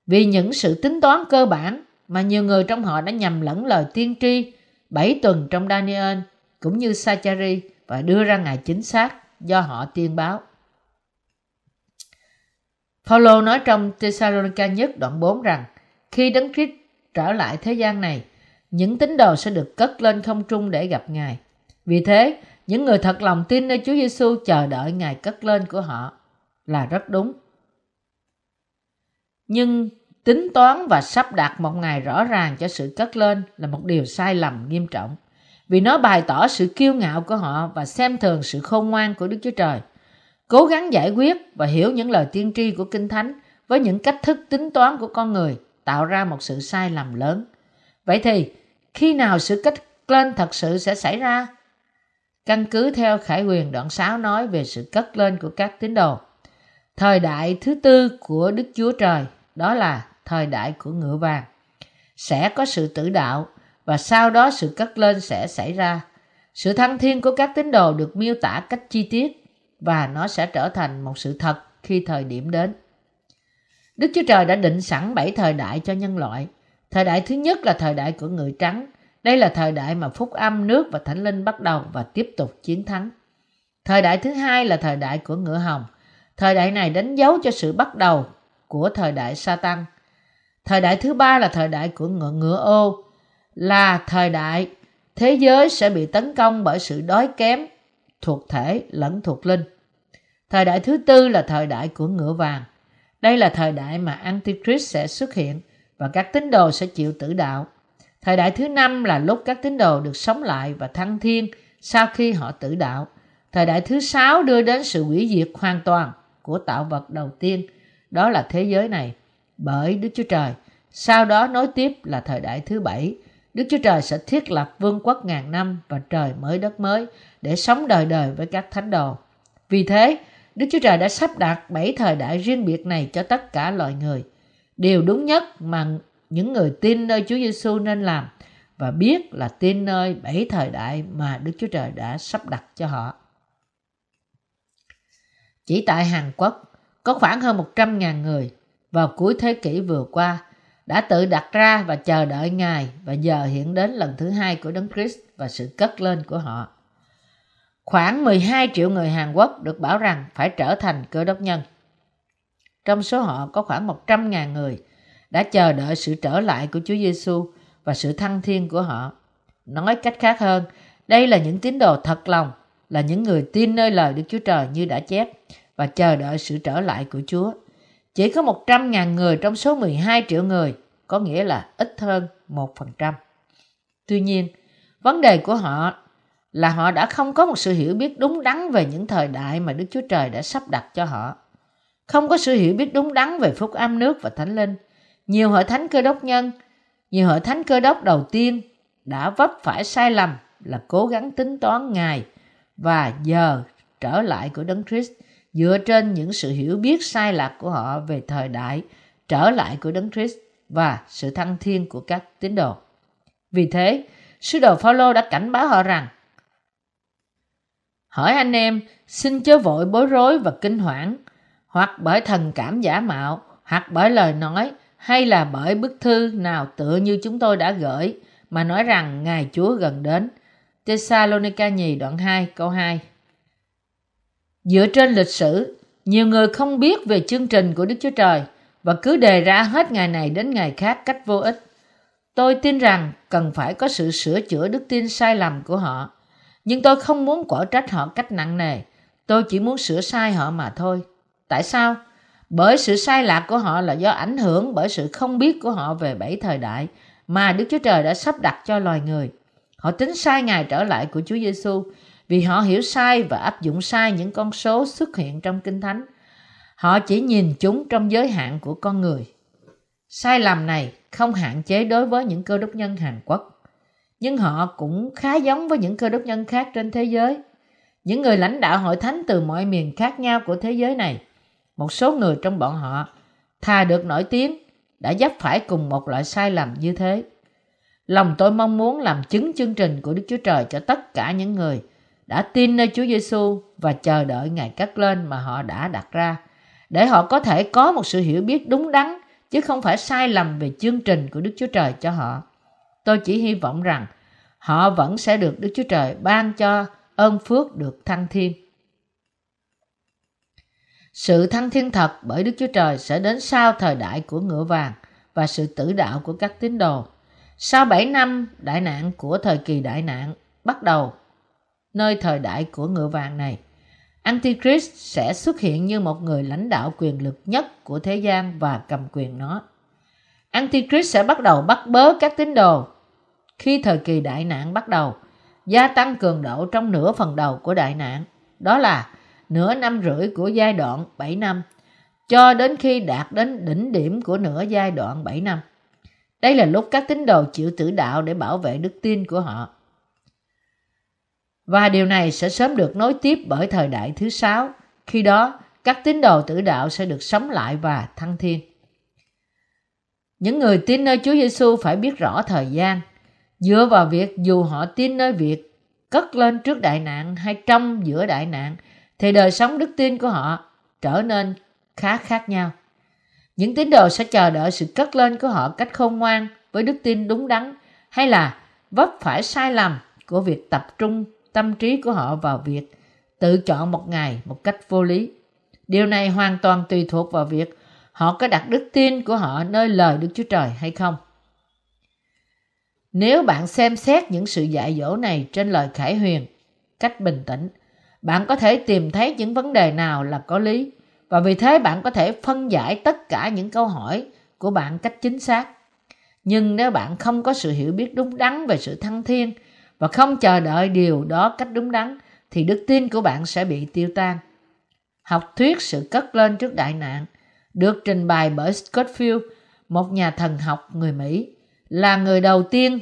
Vì những sự tính toán cơ bản mà nhiều người trong họ đã nhầm lẫn lời tiên tri 7 tuần trong Daniel cũng như Sachari và đưa ra ngày chính xác do họ tiên báo. Paulo nói trong Thessalonica nhất đoạn 4 rằng khi Đấng Christ trở lại thế gian này, những tín đồ sẽ được cất lên không trung để gặp Ngài. Vì thế, những người thật lòng tin nơi Chúa Giêsu chờ đợi Ngài cất lên của họ là rất đúng. Nhưng tính toán và sắp đặt một ngày rõ ràng cho sự cất lên là một điều sai lầm nghiêm trọng vì nó bày tỏ sự kiêu ngạo của họ và xem thường sự khôn ngoan của Đức Chúa Trời. Cố gắng giải quyết và hiểu những lời tiên tri của Kinh Thánh với những cách thức tính toán của con người tạo ra một sự sai lầm lớn. Vậy thì, khi nào sự cách lên thật sự sẽ xảy ra? Căn cứ theo Khải Quyền đoạn 6 nói về sự cất lên của các tín đồ. Thời đại thứ tư của Đức Chúa Trời, đó là thời đại của ngựa vàng. Sẽ có sự tử đạo và sau đó sự cất lên sẽ xảy ra. Sự thăng thiên của các tín đồ được miêu tả cách chi tiết và nó sẽ trở thành một sự thật khi thời điểm đến. Đức Chúa Trời đã định sẵn bảy thời đại cho nhân loại. Thời đại thứ nhất là thời đại của người trắng. Đây là thời đại mà phúc âm, nước và thánh linh bắt đầu và tiếp tục chiến thắng. Thời đại thứ hai là thời đại của ngựa hồng. Thời đại này đánh dấu cho sự bắt đầu của thời đại sa tăng. Thời đại thứ ba là thời đại của ngựa ngựa ô, là thời đại thế giới sẽ bị tấn công bởi sự đói kém thuộc thể lẫn thuộc linh. Thời đại thứ tư là thời đại của ngựa vàng. Đây là thời đại mà Antichrist sẽ xuất hiện và các tín đồ sẽ chịu tử đạo. Thời đại thứ năm là lúc các tín đồ được sống lại và thăng thiên sau khi họ tử đạo. Thời đại thứ sáu đưa đến sự hủy diệt hoàn toàn của tạo vật đầu tiên, đó là thế giới này, bởi Đức Chúa Trời. Sau đó nối tiếp là thời đại thứ bảy, Đức Chúa Trời sẽ thiết lập vương quốc ngàn năm và trời mới đất mới để sống đời đời với các thánh đồ. Vì thế, Đức Chúa Trời đã sắp đặt bảy thời đại riêng biệt này cho tất cả loài người. Điều đúng nhất mà những người tin nơi Chúa Giêsu nên làm và biết là tin nơi bảy thời đại mà Đức Chúa Trời đã sắp đặt cho họ. Chỉ tại Hàn Quốc, có khoảng hơn 100.000 người vào cuối thế kỷ vừa qua đã tự đặt ra và chờ đợi Ngài và giờ hiện đến lần thứ hai của Đấng Christ và sự cất lên của họ. Khoảng 12 triệu người Hàn Quốc được bảo rằng phải trở thành cơ đốc nhân. Trong số họ có khoảng 100.000 người đã chờ đợi sự trở lại của Chúa Giêsu và sự thăng thiên của họ. Nói cách khác hơn, đây là những tín đồ thật lòng, là những người tin nơi lời Đức Chúa Trời như đã chép và chờ đợi sự trở lại của Chúa. Chỉ có 100.000 người trong số 12 triệu người, có nghĩa là ít hơn 1%. Tuy nhiên, vấn đề của họ là họ đã không có một sự hiểu biết đúng đắn về những thời đại mà Đức Chúa Trời đã sắp đặt cho họ. Không có sự hiểu biết đúng đắn về phúc âm nước và thánh linh. Nhiều hội thánh cơ đốc nhân, nhiều hội thánh cơ đốc đầu tiên đã vấp phải sai lầm là cố gắng tính toán ngày và giờ trở lại của Đấng Christ dựa trên những sự hiểu biết sai lạc của họ về thời đại trở lại của Đấng Christ và sự thăng thiên của các tín đồ. Vì thế, sứ đồ Phaolô đã cảnh báo họ rằng Hỏi anh em, xin chớ vội bối rối và kinh hoảng, hoặc bởi thần cảm giả mạo, hoặc bởi lời nói, hay là bởi bức thư nào tựa như chúng tôi đã gửi, mà nói rằng Ngài Chúa gần đến. Thessalonica nhì đoạn 2 câu 2 Dựa trên lịch sử, nhiều người không biết về chương trình của Đức Chúa Trời và cứ đề ra hết ngày này đến ngày khác cách vô ích. Tôi tin rằng cần phải có sự sửa chữa đức tin sai lầm của họ. Nhưng tôi không muốn quở trách họ cách nặng nề. Tôi chỉ muốn sửa sai họ mà thôi. Tại sao? Bởi sự sai lạc của họ là do ảnh hưởng bởi sự không biết của họ về bảy thời đại mà Đức Chúa Trời đã sắp đặt cho loài người. Họ tính sai ngày trở lại của Chúa Giêsu vì họ hiểu sai và áp dụng sai những con số xuất hiện trong Kinh Thánh. Họ chỉ nhìn chúng trong giới hạn của con người. Sai lầm này không hạn chế đối với những cơ đốc nhân Hàn Quốc. nhưng họ cũng khá giống với những cơ đốc nhân khác trên thế giới. Những người lãnh đạo hội thánh từ mọi miền khác nhau của thế giới này, một số người trong bọn họ thà được nổi tiếng đã dấp phải cùng một loại sai lầm như thế. Lòng tôi mong muốn làm chứng chương trình của Đức Chúa Trời cho tất cả những người đã tin nơi Chúa Giêsu và chờ đợi ngày cắt lên mà họ đã đặt ra, để họ có thể có một sự hiểu biết đúng đắn chứ không phải sai lầm về chương trình của Đức Chúa Trời cho họ. Tôi chỉ hy vọng rằng họ vẫn sẽ được Đức Chúa Trời ban cho ơn phước được thăng thiên. Sự thăng thiên thật bởi Đức Chúa Trời sẽ đến sau thời đại của ngựa vàng và sự tử đạo của các tín đồ. Sau 7 năm đại nạn của thời kỳ đại nạn bắt đầu nơi thời đại của ngựa vàng này, Antichrist sẽ xuất hiện như một người lãnh đạo quyền lực nhất của thế gian và cầm quyền nó. Antichrist sẽ bắt đầu bắt bớ các tín đồ. Khi thời kỳ đại nạn bắt đầu, gia tăng cường độ trong nửa phần đầu của đại nạn, đó là nửa năm rưỡi của giai đoạn 7 năm, cho đến khi đạt đến đỉnh điểm của nửa giai đoạn 7 năm. Đây là lúc các tín đồ chịu tử đạo để bảo vệ đức tin của họ. Và điều này sẽ sớm được nối tiếp bởi thời đại thứ sáu, khi đó các tín đồ tử đạo sẽ được sống lại và thăng thiên. Những người tin nơi Chúa Giêsu phải biết rõ thời gian, dựa vào việc dù họ tin nơi việc cất lên trước đại nạn hay trong giữa đại nạn, thì đời sống đức tin của họ trở nên khá khác nhau. Những tín đồ sẽ chờ đợi sự cất lên của họ cách khôn ngoan với đức tin đúng đắn hay là vấp phải sai lầm của việc tập trung tâm trí của họ vào việc tự chọn một ngày một cách vô lý. Điều này hoàn toàn tùy thuộc vào việc họ có đặt đức tin của họ nơi lời Đức Chúa Trời hay không. Nếu bạn xem xét những sự dạy dỗ này trên lời Khải Huyền cách bình tĩnh, bạn có thể tìm thấy những vấn đề nào là có lý và vì thế bạn có thể phân giải tất cả những câu hỏi của bạn cách chính xác. Nhưng nếu bạn không có sự hiểu biết đúng đắn về sự thăng thiên và không chờ đợi điều đó cách đúng đắn thì đức tin của bạn sẽ bị tiêu tan. Học thuyết sự cất lên trước đại nạn được trình bày bởi Scottfield, một nhà thần học người Mỹ, là người đầu tiên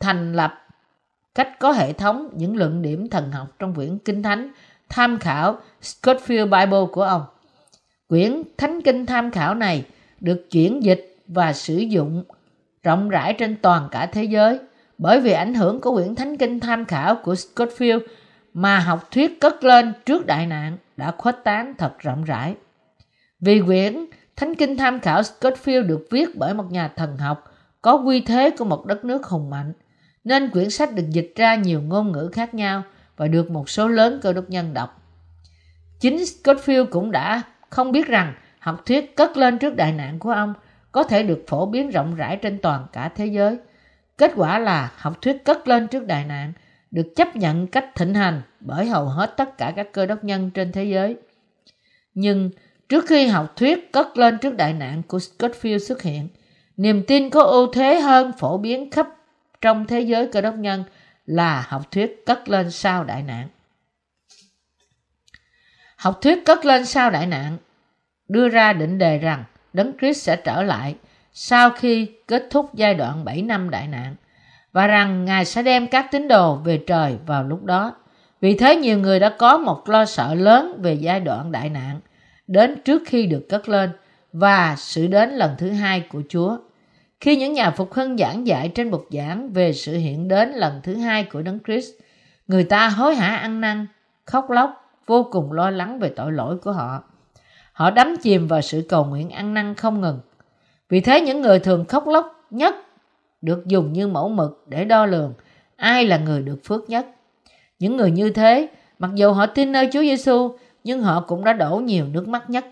thành lập cách có hệ thống những luận điểm thần học trong quyển Kinh Thánh tham khảo Scottfield Bible của ông. Quyển Thánh Kinh tham khảo này được chuyển dịch và sử dụng rộng rãi trên toàn cả thế giới bởi vì ảnh hưởng của quyển Thánh Kinh tham khảo của Scottfield mà học thuyết cất lên trước đại nạn đã khuếch tán thật rộng rãi. Vì quyển Thánh Kinh tham khảo Scottfield được viết bởi một nhà thần học có quy thế của một đất nước hùng mạnh, nên quyển sách được dịch ra nhiều ngôn ngữ khác nhau và được một số lớn cơ đốc nhân đọc. Chính Scottfield cũng đã không biết rằng học thuyết cất lên trước đại nạn của ông có thể được phổ biến rộng rãi trên toàn cả thế giới. Kết quả là học thuyết cất lên trước đại nạn được chấp nhận cách thịnh hành bởi hầu hết tất cả các cơ đốc nhân trên thế giới. Nhưng trước khi học thuyết cất lên trước đại nạn của Scottfield xuất hiện, niềm tin có ưu thế hơn phổ biến khắp trong thế giới cơ đốc nhân là học thuyết cất lên sau đại nạn. Học thuyết cất lên sau đại nạn đưa ra định đề rằng Đấng Christ sẽ trở lại sau khi kết thúc giai đoạn 7 năm đại nạn và rằng Ngài sẽ đem các tín đồ về trời vào lúc đó. Vì thế nhiều người đã có một lo sợ lớn về giai đoạn đại nạn đến trước khi được cất lên và sự đến lần thứ hai của Chúa. Khi những nhà phục hưng giảng dạy trên bục giảng về sự hiện đến lần thứ hai của Đấng Christ, người ta hối hả ăn năn, khóc lóc, vô cùng lo lắng về tội lỗi của họ. Họ đắm chìm vào sự cầu nguyện ăn năn không ngừng. Vì thế những người thường khóc lóc nhất được dùng như mẫu mực để đo lường ai là người được phước nhất. Những người như thế, mặc dù họ tin nơi Chúa Giêsu, nhưng họ cũng đã đổ nhiều nước mắt nhất.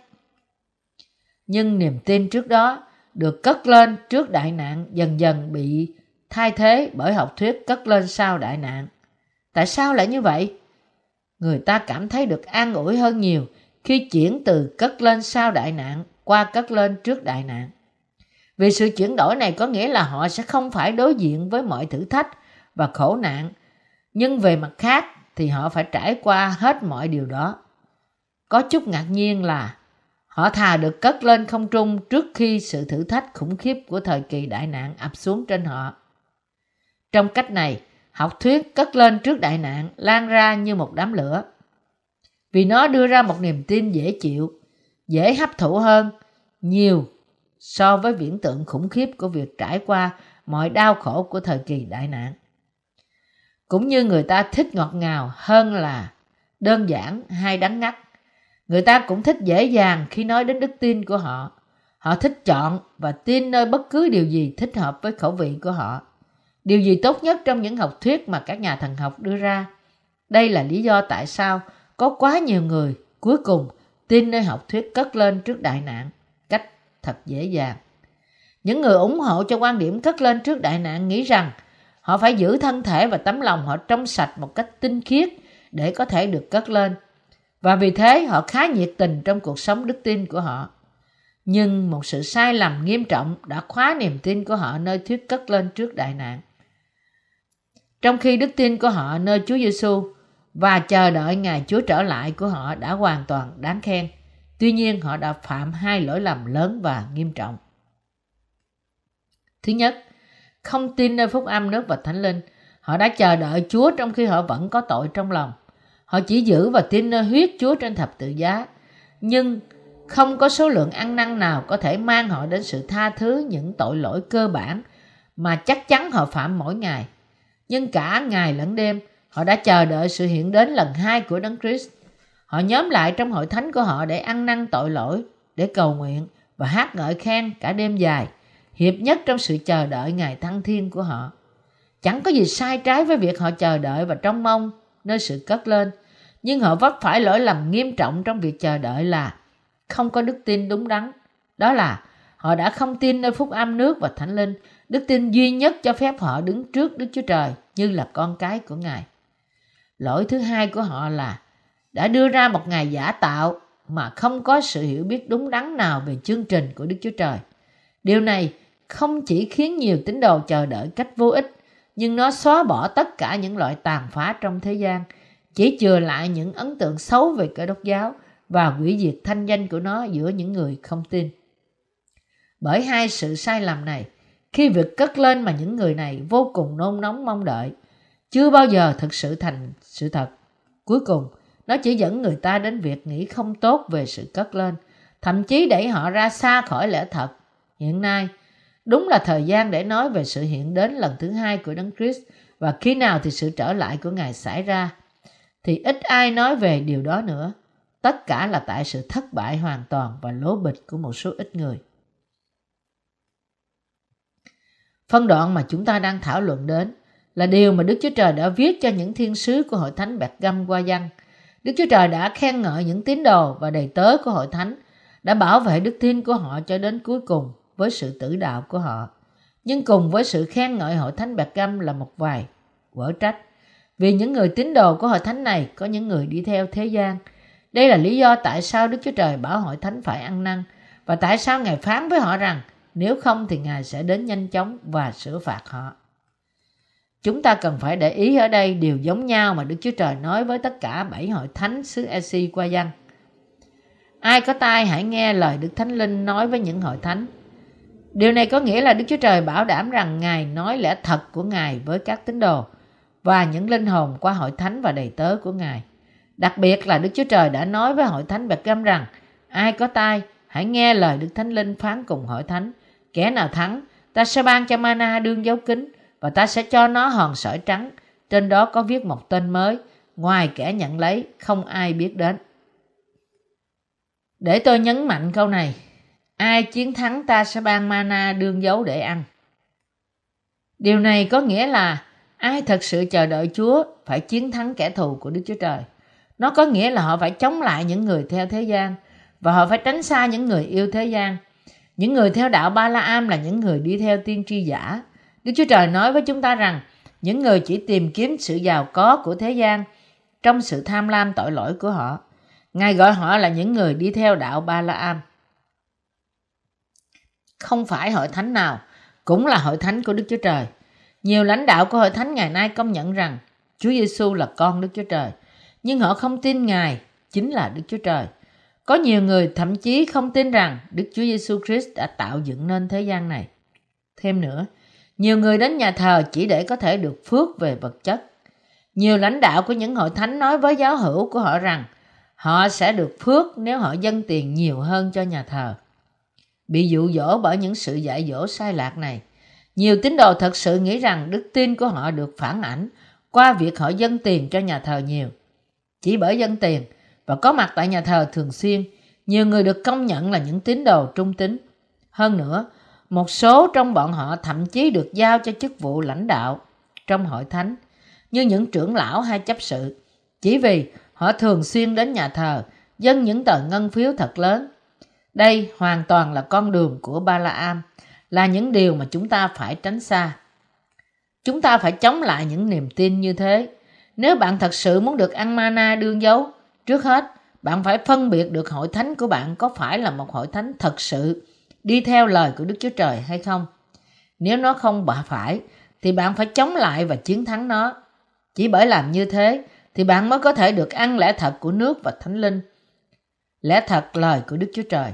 Nhưng niềm tin trước đó được cất lên trước đại nạn dần dần bị thay thế bởi học thuyết cất lên sau đại nạn. Tại sao lại như vậy? Người ta cảm thấy được an ủi hơn nhiều khi chuyển từ cất lên sau đại nạn qua cất lên trước đại nạn. Vì sự chuyển đổi này có nghĩa là họ sẽ không phải đối diện với mọi thử thách và khổ nạn, nhưng về mặt khác thì họ phải trải qua hết mọi điều đó. Có chút ngạc nhiên là họ thà được cất lên không trung trước khi sự thử thách khủng khiếp của thời kỳ đại nạn ập xuống trên họ. Trong cách này, học thuyết cất lên trước đại nạn lan ra như một đám lửa. Vì nó đưa ra một niềm tin dễ chịu, dễ hấp thụ hơn, nhiều so với viễn tượng khủng khiếp của việc trải qua mọi đau khổ của thời kỳ đại nạn. Cũng như người ta thích ngọt ngào hơn là đơn giản hay đắng ngắt. Người ta cũng thích dễ dàng khi nói đến đức tin của họ. Họ thích chọn và tin nơi bất cứ điều gì thích hợp với khẩu vị của họ. Điều gì tốt nhất trong những học thuyết mà các nhà thần học đưa ra. Đây là lý do tại sao có quá nhiều người cuối cùng tin nơi học thuyết cất lên trước đại nạn cách thật dễ dàng. Những người ủng hộ cho quan điểm cất lên trước đại nạn nghĩ rằng họ phải giữ thân thể và tấm lòng họ trong sạch một cách tinh khiết để có thể được cất lên. Và vì thế họ khá nhiệt tình trong cuộc sống đức tin của họ. Nhưng một sự sai lầm nghiêm trọng đã khóa niềm tin của họ nơi thuyết cất lên trước đại nạn. Trong khi đức tin của họ nơi Chúa Giêsu và chờ đợi ngày Chúa trở lại của họ đã hoàn toàn đáng khen. Tuy nhiên họ đã phạm hai lỗi lầm lớn và nghiêm trọng. Thứ nhất, không tin nơi phúc âm nước và thánh linh. Họ đã chờ đợi Chúa trong khi họ vẫn có tội trong lòng. Họ chỉ giữ và tin nơi huyết Chúa trên thập tự giá. Nhưng không có số lượng ăn năn nào có thể mang họ đến sự tha thứ những tội lỗi cơ bản mà chắc chắn họ phạm mỗi ngày. Nhưng cả ngày lẫn đêm, họ đã chờ đợi sự hiện đến lần hai của Đấng Christ. Họ nhóm lại trong hội thánh của họ để ăn năn tội lỗi, để cầu nguyện và hát ngợi khen cả đêm dài, hiệp nhất trong sự chờ đợi ngày thăng thiên của họ. Chẳng có gì sai trái với việc họ chờ đợi và trông mong nơi sự cất lên, nhưng họ vấp phải lỗi lầm nghiêm trọng trong việc chờ đợi là không có đức tin đúng đắn. Đó là họ đã không tin nơi phúc âm nước và thánh linh, đức tin duy nhất cho phép họ đứng trước Đức Chúa Trời như là con cái của Ngài. Lỗi thứ hai của họ là đã đưa ra một ngày giả tạo mà không có sự hiểu biết đúng đắn nào về chương trình của Đức Chúa Trời. Điều này không chỉ khiến nhiều tín đồ chờ đợi cách vô ích, nhưng nó xóa bỏ tất cả những loại tàn phá trong thế gian, chỉ chừa lại những ấn tượng xấu về cơ đốc giáo và hủy diệt thanh danh của nó giữa những người không tin. Bởi hai sự sai lầm này, khi việc cất lên mà những người này vô cùng nôn nóng mong đợi, chưa bao giờ thực sự thành sự thật. Cuối cùng, nó chỉ dẫn người ta đến việc nghĩ không tốt về sự cất lên, thậm chí đẩy họ ra xa khỏi lẽ thật. Hiện nay, đúng là thời gian để nói về sự hiện đến lần thứ hai của Đấng Christ và khi nào thì sự trở lại của Ngài xảy ra. Thì ít ai nói về điều đó nữa. Tất cả là tại sự thất bại hoàn toàn và lố bịch của một số ít người. Phân đoạn mà chúng ta đang thảo luận đến là điều mà Đức Chúa Trời đã viết cho những thiên sứ của hội thánh Bạc Găm qua văn. Đức Chúa Trời đã khen ngợi những tín đồ và đầy tớ của hội thánh, đã bảo vệ đức tin của họ cho đến cuối cùng với sự tử đạo của họ. Nhưng cùng với sự khen ngợi hội thánh bạc Găm là một vài quở trách. Vì những người tín đồ của hội thánh này có những người đi theo thế gian. Đây là lý do tại sao Đức Chúa Trời bảo hội thánh phải ăn năn và tại sao Ngài phán với họ rằng nếu không thì Ngài sẽ đến nhanh chóng và sửa phạt họ. Chúng ta cần phải để ý ở đây điều giống nhau mà Đức Chúa Trời nói với tất cả bảy hội thánh xứ Esi qua văn. Ai có tai hãy nghe lời Đức Thánh Linh nói với những hội thánh. Điều này có nghĩa là Đức Chúa Trời bảo đảm rằng Ngài nói lẽ thật của Ngài với các tín đồ và những linh hồn qua hội thánh và đầy tớ của Ngài. Đặc biệt là Đức Chúa Trời đã nói với hội thánh Bạch Găm rằng ai có tai hãy nghe lời Đức Thánh Linh phán cùng hội thánh. Kẻ nào thắng, ta sẽ ban cho mana đương dấu kính và ta sẽ cho nó hòn sỏi trắng. Trên đó có viết một tên mới, ngoài kẻ nhận lấy không ai biết đến. Để tôi nhấn mạnh câu này, ai chiến thắng ta sẽ ban mana đương dấu để ăn. Điều này có nghĩa là ai thật sự chờ đợi Chúa phải chiến thắng kẻ thù của Đức Chúa Trời. Nó có nghĩa là họ phải chống lại những người theo thế gian và họ phải tránh xa những người yêu thế gian. Những người theo đạo Ba La Am là những người đi theo tiên tri giả. Đức Chúa Trời nói với chúng ta rằng, những người chỉ tìm kiếm sự giàu có của thế gian trong sự tham lam tội lỗi của họ. Ngài gọi họ là những người đi theo đạo Ba La Am. Không phải hội thánh nào cũng là hội thánh của Đức Chúa Trời. Nhiều lãnh đạo của hội thánh ngày nay công nhận rằng Chúa Giêsu là con Đức Chúa Trời, nhưng họ không tin Ngài chính là Đức Chúa Trời. Có nhiều người thậm chí không tin rằng Đức Chúa Giêsu Christ đã tạo dựng nên thế gian này. Thêm nữa, Nhiều người đến nhà thờ chỉ để có thể được phước về vật chất. Nhiều lãnh đạo của những hội thánh nói với giáo hữu của họ rằng họ sẽ được phước nếu họ dâng tiền nhiều hơn cho nhà thờ. Bị dụ dỗ bởi những sự dạy dỗ sai lạc này, nhiều tín đồ thật sự nghĩ rằng đức tin của họ được phản ảnh qua việc họ dâng tiền cho nhà thờ nhiều. Chỉ bởi dâng tiền và có mặt tại nhà thờ thường xuyên, nhiều người được công nhận là những tín đồ trung tín. Hơn nữa, một số trong bọn họ thậm chí được giao cho chức vụ lãnh đạo trong hội thánh, như những trưởng lão hay chấp sự, chỉ vì họ thường xuyên đến nhà thờ, dâng những tờ ngân phiếu thật lớn. Đây hoàn toàn là con đường của Balaam, là những điều mà chúng ta phải tránh xa. Chúng ta phải chống lại những niềm tin như thế. Nếu bạn thật sự muốn được ăn mana đương dấu, trước hết bạn phải phân biệt được hội thánh của bạn có phải là một hội thánh thật sự đi theo lời của Đức Chúa Trời hay không. Nếu nó không bạ phải, thì bạn phải chống lại và chiến thắng nó. Chỉ bởi làm như thế, thì bạn mới có thể được ăn lẽ thật của nước và thánh linh. Lẽ thật lời của Đức Chúa Trời.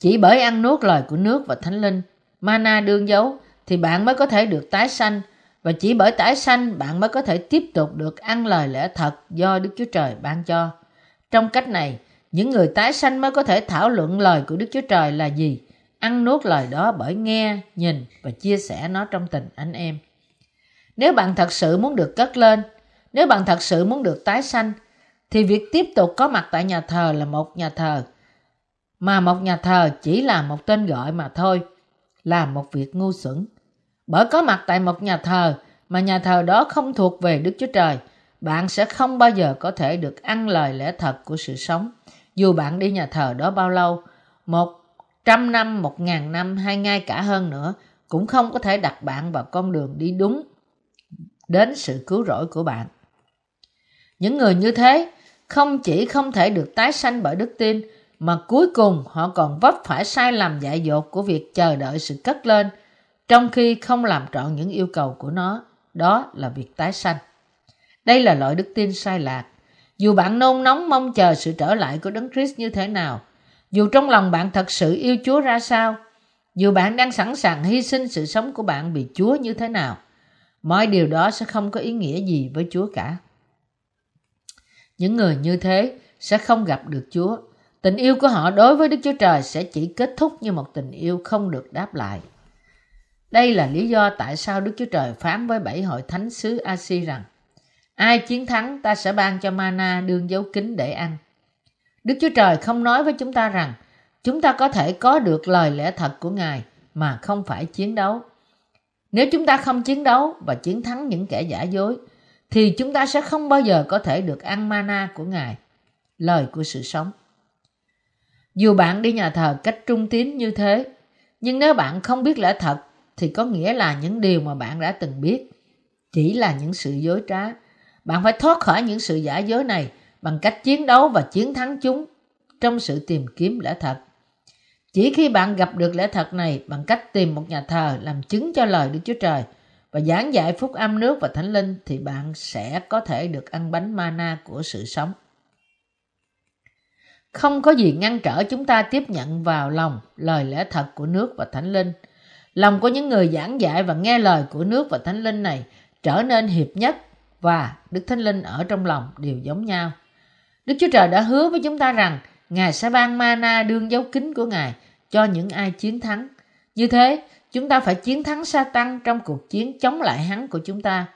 Chỉ bởi ăn nuốt lời của nước và thánh linh, mana đương dấu, thì bạn mới có thể được tái sanh, và chỉ bởi tái sanh bạn mới có thể tiếp tục được ăn lời lẽ thật do Đức Chúa Trời ban cho. Trong cách này, những người tái sanh mới có thể thảo luận lời của Đức Chúa Trời là gì, ăn nuốt lời đó bởi nghe, nhìn và chia sẻ nó trong tình anh em. Nếu bạn thật sự muốn được cất lên, nếu bạn thật sự muốn được tái sanh, thì việc tiếp tục có mặt tại nhà thờ là một nhà thờ, mà một nhà thờ chỉ là một tên gọi mà thôi, là một việc ngu xuẩn. Bởi có mặt tại một nhà thờ mà nhà thờ đó không thuộc về Đức Chúa Trời, bạn sẽ không bao giờ có thể được ăn lời lẽ thật của sự sống dù bạn đi nhà thờ đó bao lâu, một trăm năm, một ngàn năm hay ngay cả hơn nữa, cũng không có thể đặt bạn vào con đường đi đúng đến sự cứu rỗi của bạn. Những người như thế không chỉ không thể được tái sanh bởi đức tin, mà cuối cùng họ còn vấp phải sai lầm dại dột của việc chờ đợi sự cất lên, trong khi không làm trọn những yêu cầu của nó, đó là việc tái sanh. Đây là loại đức tin sai lạc. Dù bạn nôn nóng mong chờ sự trở lại của Đấng Christ như thế nào, dù trong lòng bạn thật sự yêu Chúa ra sao, dù bạn đang sẵn sàng hy sinh sự sống của bạn vì Chúa như thế nào, mọi điều đó sẽ không có ý nghĩa gì với Chúa cả. Những người như thế sẽ không gặp được Chúa. Tình yêu của họ đối với Đức Chúa Trời sẽ chỉ kết thúc như một tình yêu không được đáp lại. Đây là lý do tại sao Đức Chúa Trời phán với bảy hội thánh xứ Asi rằng Ai chiến thắng ta sẽ ban cho mana đương dấu kính để ăn. Đức Chúa Trời không nói với chúng ta rằng chúng ta có thể có được lời lẽ thật của Ngài mà không phải chiến đấu. Nếu chúng ta không chiến đấu và chiến thắng những kẻ giả dối, thì chúng ta sẽ không bao giờ có thể được ăn mana của Ngài, lời của sự sống. Dù bạn đi nhà thờ cách trung tín như thế, nhưng nếu bạn không biết lẽ thật, thì có nghĩa là những điều mà bạn đã từng biết chỉ là những sự dối trá bạn phải thoát khỏi những sự giả dối này bằng cách chiến đấu và chiến thắng chúng trong sự tìm kiếm lẽ thật. Chỉ khi bạn gặp được lẽ thật này bằng cách tìm một nhà thờ làm chứng cho lời Đức Chúa Trời và giảng dạy phúc âm nước và thánh linh thì bạn sẽ có thể được ăn bánh mana của sự sống. Không có gì ngăn trở chúng ta tiếp nhận vào lòng lời lẽ thật của nước và thánh linh. Lòng của những người giảng dạy và nghe lời của nước và thánh linh này trở nên hiệp nhất và Đức Thánh Linh ở trong lòng đều giống nhau. Đức Chúa Trời đã hứa với chúng ta rằng Ngài sẽ ban mana đương dấu kính của Ngài cho những ai chiến thắng. Như thế, chúng ta phải chiến thắng sa tăng trong cuộc chiến chống lại hắn của chúng ta,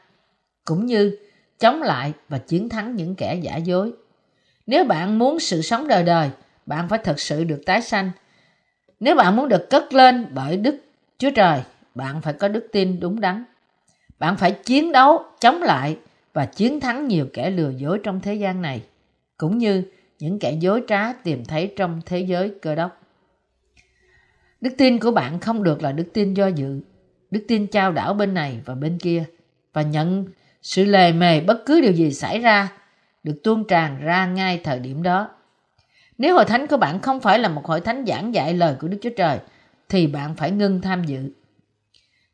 cũng như chống lại và chiến thắng những kẻ giả dối. Nếu bạn muốn sự sống đời đời, bạn phải thật sự được tái sanh. Nếu bạn muốn được cất lên bởi Đức Chúa Trời, bạn phải có đức tin đúng đắn. Bạn phải chiến đấu chống lại và chiến thắng nhiều kẻ lừa dối trong thế gian này, cũng như những kẻ dối trá tìm thấy trong thế giới cơ đốc. Đức tin của bạn không được là đức tin do dự, đức tin trao đảo bên này và bên kia và nhận sự lề mề bất cứ điều gì xảy ra được tuôn tràn ra ngay thời điểm đó. Nếu hội thánh của bạn không phải là một hội thánh giảng dạy lời của Đức Chúa Trời, thì bạn phải ngưng tham dự.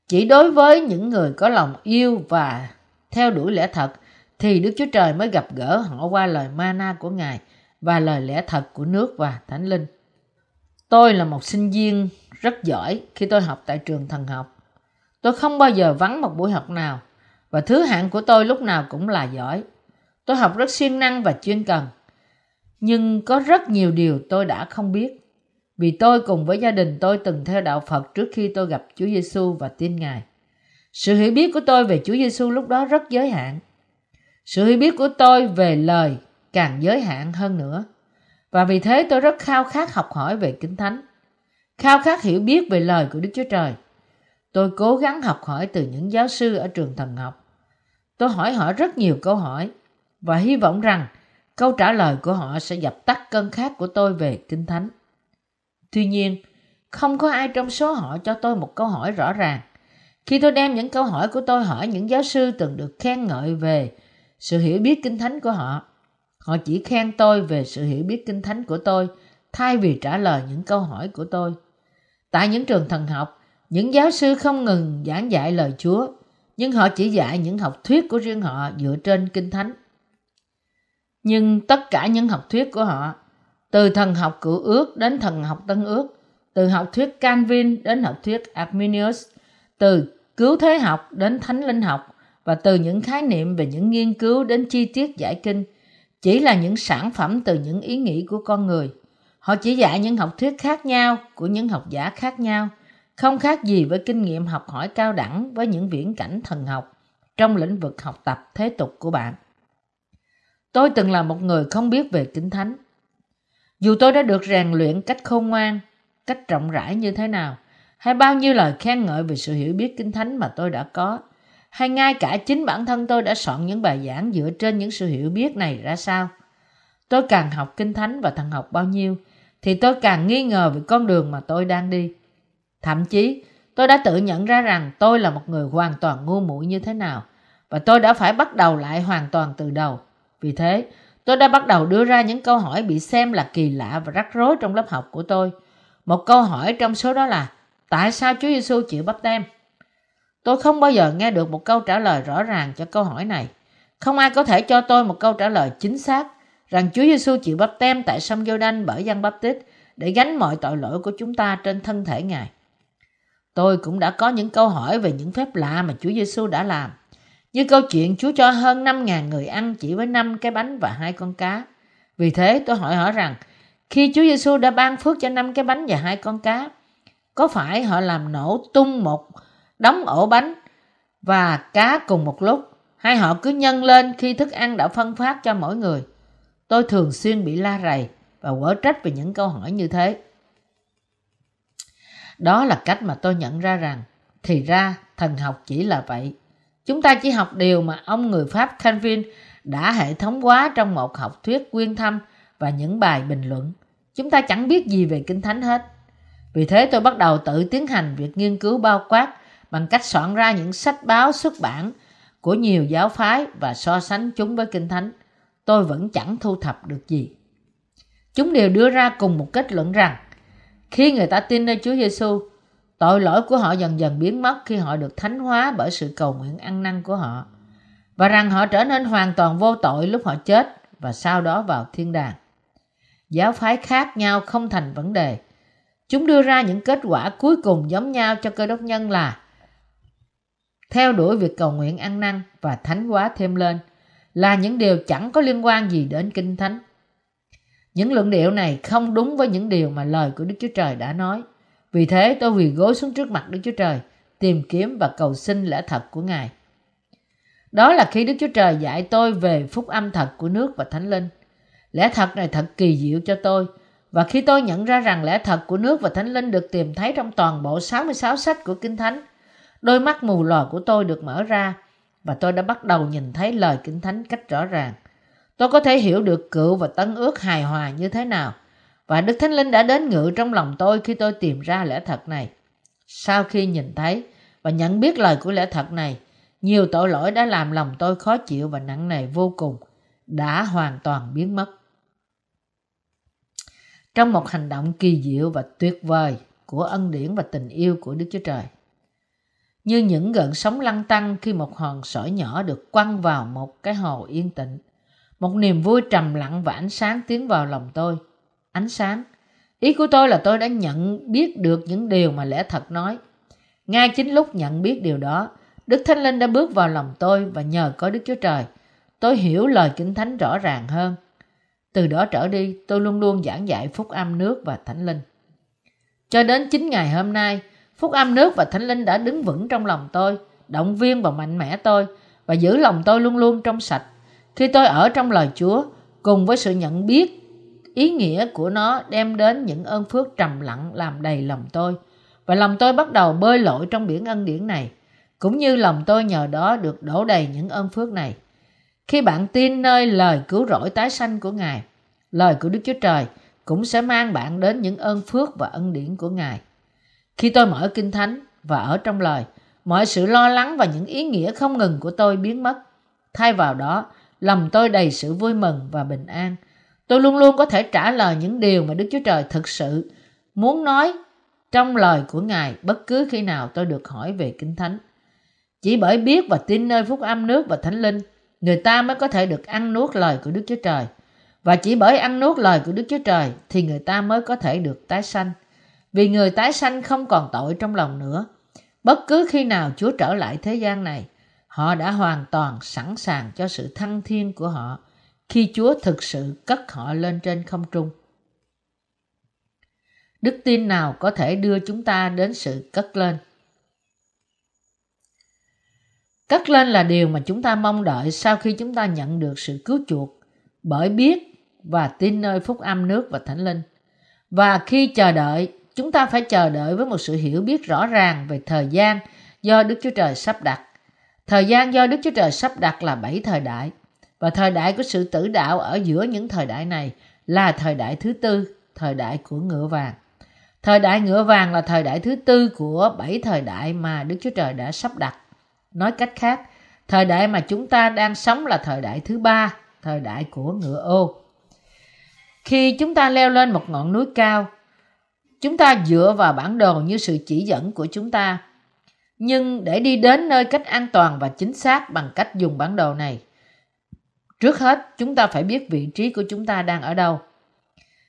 Chỉ đối với những người có lòng yêu và theo đuổi lẽ thật, thì Đức Chúa Trời mới gặp gỡ họ qua lời mana của Ngài và lời lẽ thật của nước và Thánh Linh. Tôi là một sinh viên rất giỏi khi tôi học tại trường thần học. Tôi không bao giờ vắng một buổi học nào và thứ hạng của tôi lúc nào cũng là giỏi. Tôi học rất siêng năng và chuyên cần. Nhưng có rất nhiều điều tôi đã không biết. Vì tôi cùng với gia đình tôi từng theo đạo Phật trước khi tôi gặp Chúa Giêsu và tin Ngài. Sự hiểu biết của tôi về Chúa Giêsu lúc đó rất giới hạn. Sự hiểu biết của tôi về lời càng giới hạn hơn nữa. Và vì thế tôi rất khao khát học hỏi về Kinh Thánh. Khao khát hiểu biết về lời của Đức Chúa Trời. Tôi cố gắng học hỏi từ những giáo sư ở trường thần học. Tôi hỏi họ rất nhiều câu hỏi và hy vọng rằng câu trả lời của họ sẽ dập tắt cơn khát của tôi về Kinh Thánh. Tuy nhiên, không có ai trong số họ cho tôi một câu hỏi rõ ràng. Khi tôi đem những câu hỏi của tôi hỏi những giáo sư từng được khen ngợi về sự hiểu biết kinh thánh của họ, họ chỉ khen tôi về sự hiểu biết kinh thánh của tôi thay vì trả lời những câu hỏi của tôi. Tại những trường thần học, những giáo sư không ngừng giảng dạy lời Chúa, nhưng họ chỉ dạy những học thuyết của riêng họ dựa trên kinh thánh. Nhưng tất cả những học thuyết của họ, từ thần học cựu ước đến thần học tân ước, từ học thuyết Calvin đến học thuyết Arminius, từ cứu thế học đến thánh linh học và từ những khái niệm về những nghiên cứu đến chi tiết giải kinh, chỉ là những sản phẩm từ những ý nghĩ của con người. Họ chỉ dạy những học thuyết khác nhau của những học giả khác nhau, không khác gì với kinh nghiệm học hỏi cao đẳng với những viễn cảnh thần học trong lĩnh vực học tập thế tục của bạn. Tôi từng là một người không biết về kinh thánh. Dù tôi đã được rèn luyện cách khôn ngoan, cách rộng rãi như thế nào, hay bao nhiêu lời khen ngợi về sự hiểu biết kinh thánh mà tôi đã có, hay ngay cả chính bản thân tôi đã soạn những bài giảng dựa trên những sự hiểu biết này ra sao. Tôi càng học kinh thánh và thần học bao nhiêu, thì tôi càng nghi ngờ về con đường mà tôi đang đi. Thậm chí, tôi đã tự nhận ra rằng tôi là một người hoàn toàn ngu muội như thế nào, và tôi đã phải bắt đầu lại hoàn toàn từ đầu. Vì thế, tôi đã bắt đầu đưa ra những câu hỏi bị xem là kỳ lạ và rắc rối trong lớp học của tôi. Một câu hỏi trong số đó là Tại sao Chúa Giêsu chịu bắp tem? Tôi không bao giờ nghe được một câu trả lời rõ ràng cho câu hỏi này. Không ai có thể cho tôi một câu trả lời chính xác rằng Chúa Giêsu chịu bắp tem tại sông giô đanh bởi dân bắp tít để gánh mọi tội lỗi của chúng ta trên thân thể Ngài. Tôi cũng đã có những câu hỏi về những phép lạ mà Chúa Giêsu đã làm. Như câu chuyện Chúa cho hơn 5.000 người ăn chỉ với 5 cái bánh và hai con cá. Vì thế tôi hỏi họ rằng, khi Chúa Giêsu đã ban phước cho 5 cái bánh và hai con cá, có phải họ làm nổ tung một đống ổ bánh và cá cùng một lúc, hay họ cứ nhân lên khi thức ăn đã phân phát cho mỗi người? Tôi thường xuyên bị la rầy và quở trách về những câu hỏi như thế. Đó là cách mà tôi nhận ra rằng, thì ra thần học chỉ là vậy. Chúng ta chỉ học điều mà ông người Pháp Calvin đã hệ thống hóa trong một học thuyết quyên thâm và những bài bình luận. Chúng ta chẳng biết gì về Kinh Thánh hết. Vì thế tôi bắt đầu tự tiến hành việc nghiên cứu bao quát bằng cách soạn ra những sách báo xuất bản của nhiều giáo phái và so sánh chúng với Kinh Thánh. Tôi vẫn chẳng thu thập được gì. Chúng đều đưa ra cùng một kết luận rằng khi người ta tin nơi Chúa Giêsu, tội lỗi của họ dần dần biến mất khi họ được thánh hóa bởi sự cầu nguyện ăn năn của họ và rằng họ trở nên hoàn toàn vô tội lúc họ chết và sau đó vào thiên đàng. Giáo phái khác nhau không thành vấn đề Chúng đưa ra những kết quả cuối cùng giống nhau cho cơ đốc nhân là theo đuổi việc cầu nguyện ăn năn và thánh hóa thêm lên là những điều chẳng có liên quan gì đến kinh thánh. Những luận điệu này không đúng với những điều mà lời của Đức Chúa Trời đã nói. Vì thế tôi quỳ gối xuống trước mặt Đức Chúa Trời, tìm kiếm và cầu xin lẽ thật của Ngài. Đó là khi Đức Chúa Trời dạy tôi về phúc âm thật của nước và thánh linh. Lẽ thật này thật kỳ diệu cho tôi và khi tôi nhận ra rằng lẽ thật của nước và thánh linh được tìm thấy trong toàn bộ 66 sách của Kinh Thánh, đôi mắt mù lòa của tôi được mở ra và tôi đã bắt đầu nhìn thấy lời Kinh Thánh cách rõ ràng. Tôi có thể hiểu được cựu và tân ước hài hòa như thế nào và Đức Thánh Linh đã đến ngự trong lòng tôi khi tôi tìm ra lẽ thật này. Sau khi nhìn thấy và nhận biết lời của lẽ thật này, nhiều tội lỗi đã làm lòng tôi khó chịu và nặng nề vô cùng, đã hoàn toàn biến mất trong một hành động kỳ diệu và tuyệt vời của ân điển và tình yêu của Đức Chúa Trời. Như những gợn sóng lăn tăng khi một hòn sỏi nhỏ được quăng vào một cái hồ yên tĩnh. Một niềm vui trầm lặng và ánh sáng tiến vào lòng tôi. Ánh sáng, Ý của tôi là tôi đã nhận biết được những điều mà lẽ thật nói. Ngay chính lúc nhận biết điều đó, Đức Thánh Linh đã bước vào lòng tôi và nhờ có Đức Chúa Trời, tôi hiểu lời Kinh Thánh rõ ràng hơn. Từ đó trở đi, tôi luôn luôn giảng dạy phúc âm nước và Thánh Linh. Cho đến 9 ngày hôm nay, phúc âm nước và Thánh Linh đã đứng vững trong lòng tôi, động viên và mạnh mẽ tôi và giữ lòng tôi luôn luôn trong sạch. Khi tôi ở trong lời Chúa, cùng với sự nhận biết ý nghĩa của nó đem đến những ơn phước trầm lặng làm đầy lòng tôi. Và lòng tôi bắt đầu bơi lội trong biển ân điển này, cũng như lòng tôi nhờ đó được đổ đầy những ơn phước này. Khi bạn tin nơi lời cứu rỗi tái sanh của Ngài, lời của Đức Chúa Trời cũng sẽ mang bạn đến những ơn phước và ân điển của Ngài. Khi tôi mở Kinh Thánh và ở trong lời, mọi sự lo lắng và những ý nghĩa không ngừng của tôi biến mất. Thay vào đó, lòng tôi đầy sự vui mừng và bình an. Tôi luôn luôn có thể trả lời những điều mà Đức Chúa Trời thực sự muốn nói trong lời của Ngài bất cứ khi nào tôi được hỏi về Kinh Thánh. Chỉ bởi biết và tin nơi phúc âm nước và thánh linh, người ta mới có thể được ăn nuốt lời của Đức Chúa Trời. Và chỉ bởi ăn nuốt lời của Đức Chúa Trời thì người ta mới có thể được tái sanh. Vì người tái sanh không còn tội trong lòng nữa. Bất cứ khi nào Chúa trở lại thế gian này, họ đã hoàn toàn sẵn sàng cho sự thăng thiên của họ khi Chúa thực sự cất họ lên trên không trung. Đức tin nào có thể đưa chúng ta đến sự cất lên? Cất lên là điều mà chúng ta mong đợi sau khi chúng ta nhận được sự cứu chuộc bởi biết và tin nơi phúc âm nước và thánh linh. Và khi chờ đợi, chúng ta phải chờ đợi với một sự hiểu biết rõ ràng về thời gian do Đức Chúa Trời sắp đặt. Thời gian do Đức Chúa Trời sắp đặt là bảy thời đại. Và thời đại của sự tử đạo ở giữa những thời đại này là thời đại thứ tư, thời đại của ngựa vàng. Thời đại ngựa vàng là thời đại thứ tư của bảy thời đại mà Đức Chúa Trời đã sắp đặt. Nói cách khác, thời đại mà chúng ta đang sống là thời đại thứ ba, thời đại của ngựa ô. Khi chúng ta leo lên một ngọn núi cao, chúng ta dựa vào bản đồ như sự chỉ dẫn của chúng ta. Nhưng để đi đến nơi cách an toàn và chính xác bằng cách dùng bản đồ này, trước hết chúng ta phải biết vị trí của chúng ta đang ở đâu.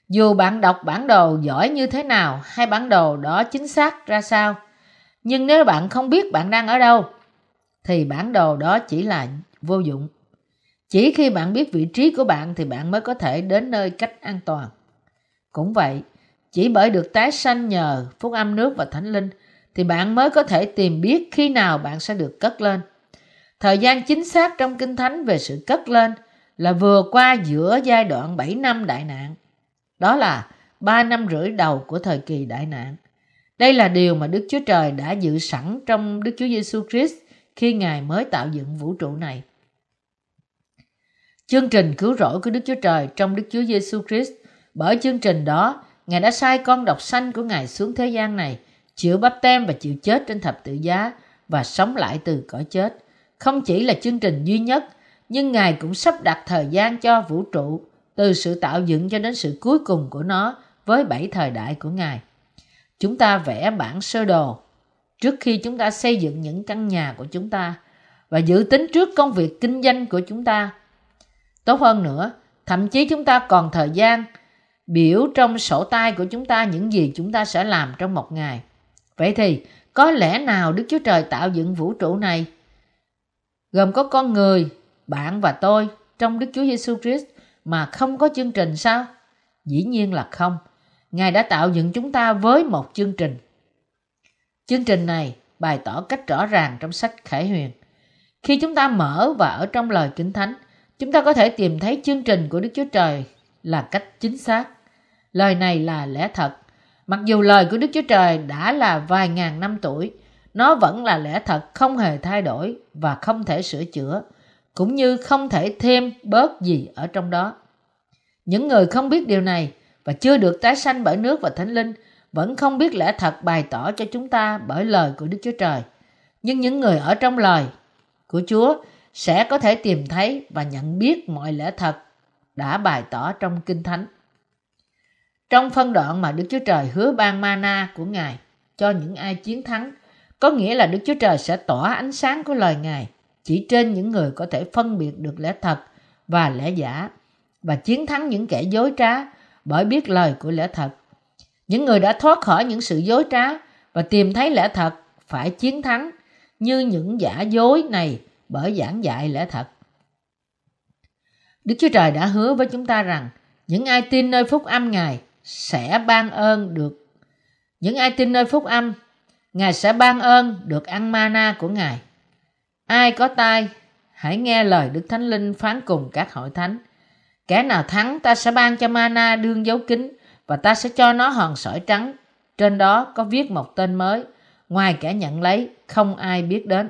Dù bạn đọc bản đồ giỏi như thế nào hay bản đồ đó chính xác ra sao, nhưng nếu bạn không biết bạn đang ở đâu, thì bản đồ đó chỉ là vô dụng. Chỉ khi bạn biết vị trí của bạn thì bạn mới có thể đến nơi cách an toàn. Cũng vậy, chỉ bởi được tái sanh nhờ phúc âm nước và thánh linh thì bạn mới có thể tìm biết khi nào bạn sẽ được cất lên. Thời gian chính xác trong Kinh Thánh về sự cất lên là vừa qua giữa giai đoạn 7 năm đại nạn. Đó là 3 năm rưỡi đầu của thời kỳ đại nạn. Đây là điều mà Đức Chúa Trời đã dự sẵn trong Đức Chúa Giêsu Christ khi Ngài mới tạo dựng vũ trụ này. Chương trình cứu rỗi của Đức Chúa Trời trong Đức Chúa Giêsu Christ, bởi chương trình đó, Ngài đã sai con độc sanh của Ngài xuống thế gian này, chịu bắp tem và chịu chết trên thập tự giá và sống lại từ cõi chết. Không chỉ là chương trình duy nhất, nhưng Ngài cũng sắp đặt thời gian cho vũ trụ từ sự tạo dựng cho đến sự cuối cùng của nó với bảy thời đại của Ngài. Chúng ta vẽ bản sơ đồ trước khi chúng ta xây dựng những căn nhà của chúng ta và dự tính trước công việc kinh doanh của chúng ta. Tốt hơn nữa, thậm chí chúng ta còn thời gian biểu trong sổ tay của chúng ta những gì chúng ta sẽ làm trong một ngày. Vậy thì, có lẽ nào Đức Chúa Trời tạo dựng vũ trụ này gồm có con người, bạn và tôi trong Đức Chúa Giêsu Christ mà không có chương trình sao? Dĩ nhiên là không. Ngài đã tạo dựng chúng ta với một chương trình. Chương trình này bày tỏ cách rõ ràng trong sách Khải Huyền. Khi chúng ta mở và ở trong lời Kinh Thánh, chúng ta có thể tìm thấy chương trình của Đức Chúa Trời là cách chính xác. Lời này là lẽ thật. Mặc dù lời của Đức Chúa Trời đã là vài ngàn năm tuổi, nó vẫn là lẽ thật không hề thay đổi và không thể sửa chữa, cũng như không thể thêm bớt gì ở trong đó. Những người không biết điều này và chưa được tái sanh bởi nước và thánh linh vẫn không biết lẽ thật bày tỏ cho chúng ta bởi lời của Đức Chúa Trời. Nhưng những người ở trong lời của Chúa sẽ có thể tìm thấy và nhận biết mọi lẽ thật đã bày tỏ trong Kinh Thánh. Trong phân đoạn mà Đức Chúa Trời hứa ban mana của Ngài cho những ai chiến thắng, có nghĩa là Đức Chúa Trời sẽ tỏa ánh sáng của lời Ngài chỉ trên những người có thể phân biệt được lẽ thật và lẽ giả và chiến thắng những kẻ dối trá bởi biết lời của lẽ thật. Những người đã thoát khỏi những sự dối trá và tìm thấy lẽ thật phải chiến thắng như những giả dối này bởi giảng dạy lẽ thật. Đức Chúa Trời đã hứa với chúng ta rằng những ai tin nơi phúc âm Ngài sẽ ban ơn được. Những ai tin nơi phúc âm, Ngài sẽ ban ơn được ăn mana của Ngài. Ai có tai, hãy nghe lời Đức Thánh Linh phán cùng các hội thánh. Kẻ nào thắng ta sẽ ban cho mana đương dấu kính và ta sẽ cho nó hòn sỏi trắng. Trên đó có viết một tên mới, ngoài kẻ nhận lấy, không ai biết đến.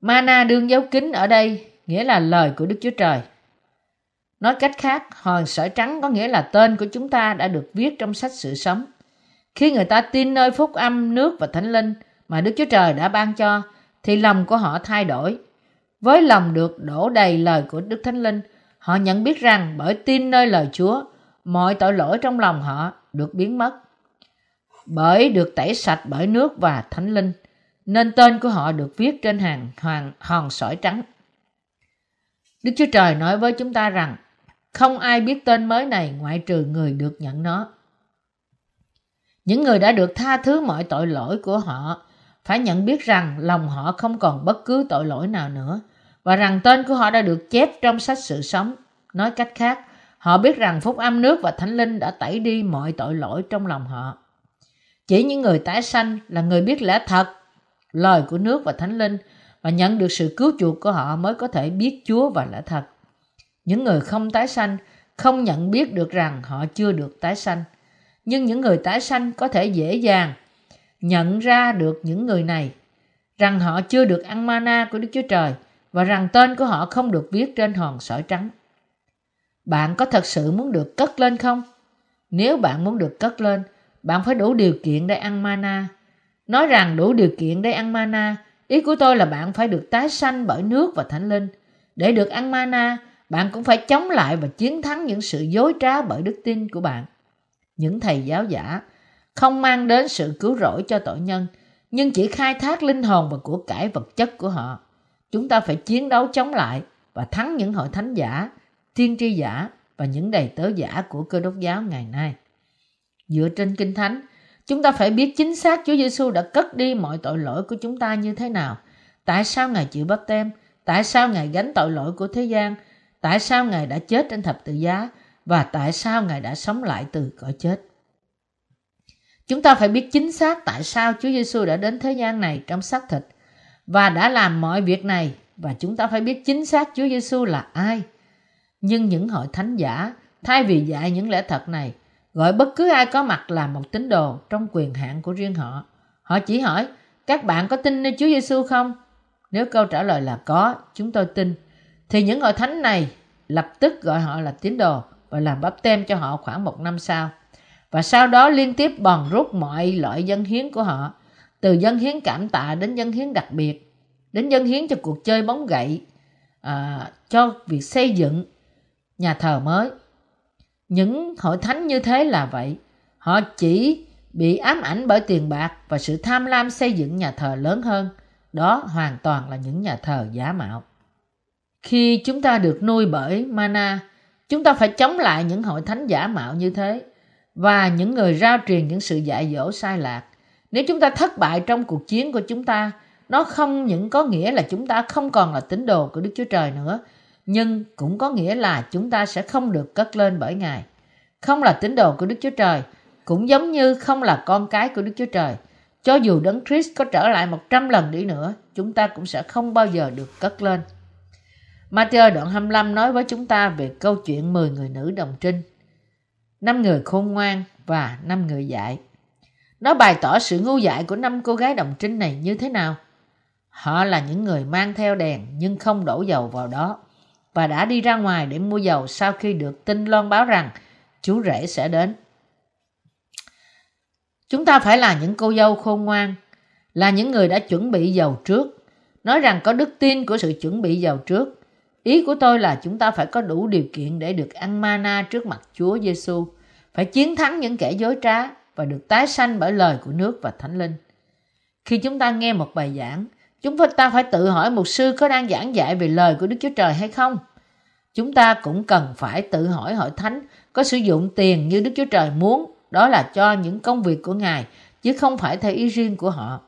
Mana đương dấu kính ở đây nghĩa là lời của Đức Chúa Trời. Nói cách khác, hòn sỏi trắng có nghĩa là tên của chúng ta đã được viết trong sách sự sống. Khi người ta tin nơi phúc âm, nước và thánh linh mà Đức Chúa Trời đã ban cho, thì lòng của họ thay đổi. Với lòng được đổ đầy lời của Đức Thánh Linh, họ nhận biết rằng bởi tin nơi lời Chúa, mọi tội lỗi trong lòng họ được biến mất. Bởi được tẩy sạch bởi nước và thánh linh, nên tên của họ được viết trên hàng hoàng hòn sỏi trắng. Đức Chúa Trời nói với chúng ta rằng không ai biết tên mới này ngoại trừ người được nhận nó. Những người đã được tha thứ mọi tội lỗi của họ phải nhận biết rằng lòng họ không còn bất cứ tội lỗi nào nữa và rằng tên của họ đã được chép trong sách sự sống. Nói cách khác, họ biết rằng phúc âm nước và thánh linh đã tẩy đi mọi tội lỗi trong lòng họ. Chỉ những người tái sanh là người biết lẽ thật, lời của nước và thánh linh và nhận được sự cứu chuộc của họ mới có thể biết Chúa và lẽ thật. Những người không tái sanh không nhận biết được rằng họ chưa được tái sanh. Nhưng những người tái sanh có thể dễ dàng nhận ra được những người này rằng họ chưa được ăn mana của Đức Chúa Trời và rằng tên của họ không được viết trên hòn sỏi trắng. Bạn có thật sự muốn được cất lên không? Nếu bạn muốn được cất lên, bạn phải đủ điều kiện để ăn mana. Nói rằng đủ điều kiện để ăn mana, ý của tôi là bạn phải được tái sanh bởi nước và thánh linh. Để được ăn mana, bạn cũng phải chống lại và chiến thắng những sự dối trá bởi đức tin của bạn. Những thầy giáo giả không mang đến sự cứu rỗi cho tội nhân, nhưng chỉ khai thác linh hồn và của cải vật chất của họ. Chúng ta phải chiến đấu chống lại và thắng những hội thánh giả, tiên tri giả và những đầy tớ giả của cơ đốc giáo ngày nay. Dựa trên Kinh Thánh, chúng ta phải biết chính xác Chúa Giêsu đã cất đi mọi tội lỗi của chúng ta như thế nào. Tại sao Ngài chịu bắp tem? Tại sao Ngài gánh tội lỗi của thế gian? Tại sao Ngài đã chết trên thập tự giá? Và tại sao Ngài đã sống lại từ cõi chết? Chúng ta phải biết chính xác tại sao Chúa Giêsu đã đến thế gian này trong xác thịt và đã làm mọi việc này và chúng ta phải biết chính xác Chúa Giêsu là ai. Nhưng những hội thánh giả thay vì dạy những lẽ thật này gọi bất cứ ai có mặt là một tín đồ trong quyền hạn của riêng họ. Họ chỉ hỏi các bạn có tin nơi Chúa Giêsu không? Nếu câu trả lời là có, chúng tôi tin. Thì những hội thánh này lập tức gọi họ là tín đồ và làm bắp tem cho họ khoảng một năm sau và sau đó liên tiếp bòn rút mọi loại dân hiến của họ, từ dân hiến cảm tạ đến dân hiến đặc biệt, đến dân hiến cho cuộc chơi bóng gậy, à, cho việc xây dựng nhà thờ mới. Những hội thánh như thế là vậy, họ chỉ bị ám ảnh bởi tiền bạc và sự tham lam xây dựng nhà thờ lớn hơn. Đó hoàn toàn là những nhà thờ giả mạo. Khi chúng ta được nuôi bởi mana, chúng ta phải chống lại những hội thánh giả mạo như thế và những người rao truyền những sự dạy dỗ sai lạc. Nếu chúng ta thất bại trong cuộc chiến của chúng ta, nó không những có nghĩa là chúng ta không còn là tín đồ của Đức Chúa Trời nữa, nhưng cũng có nghĩa là chúng ta sẽ không được cất lên bởi Ngài. Không là tín đồ của Đức Chúa Trời, cũng giống như không là con cái của Đức Chúa Trời. Cho dù Đấng Christ có trở lại một trăm lần đi nữa, chúng ta cũng sẽ không bao giờ được cất lên. Matthew đoạn 25 nói với chúng ta về câu chuyện 10 người nữ đồng trinh năm người khôn ngoan và năm người dại. Nó bày tỏ sự ngu dại của năm cô gái đồng trinh này như thế nào? Họ là những người mang theo đèn nhưng không đổ dầu vào đó và đã đi ra ngoài để mua dầu sau khi được tin loan báo rằng chú rể sẽ đến. Chúng ta phải là những cô dâu khôn ngoan, là những người đã chuẩn bị dầu trước, nói rằng có đức tin của sự chuẩn bị dầu trước Ý của tôi là chúng ta phải có đủ điều kiện để được ăn mana trước mặt Chúa Giêsu, phải chiến thắng những kẻ dối trá và được tái sanh bởi lời của nước và Thánh Linh. Khi chúng ta nghe một bài giảng, chúng ta phải tự hỏi một sư có đang giảng dạy về lời của Đức Chúa Trời hay không. Chúng ta cũng cần phải tự hỏi hội thánh có sử dụng tiền như Đức Chúa Trời muốn đó là cho những công việc của Ngài, chứ không phải theo ý riêng của họ.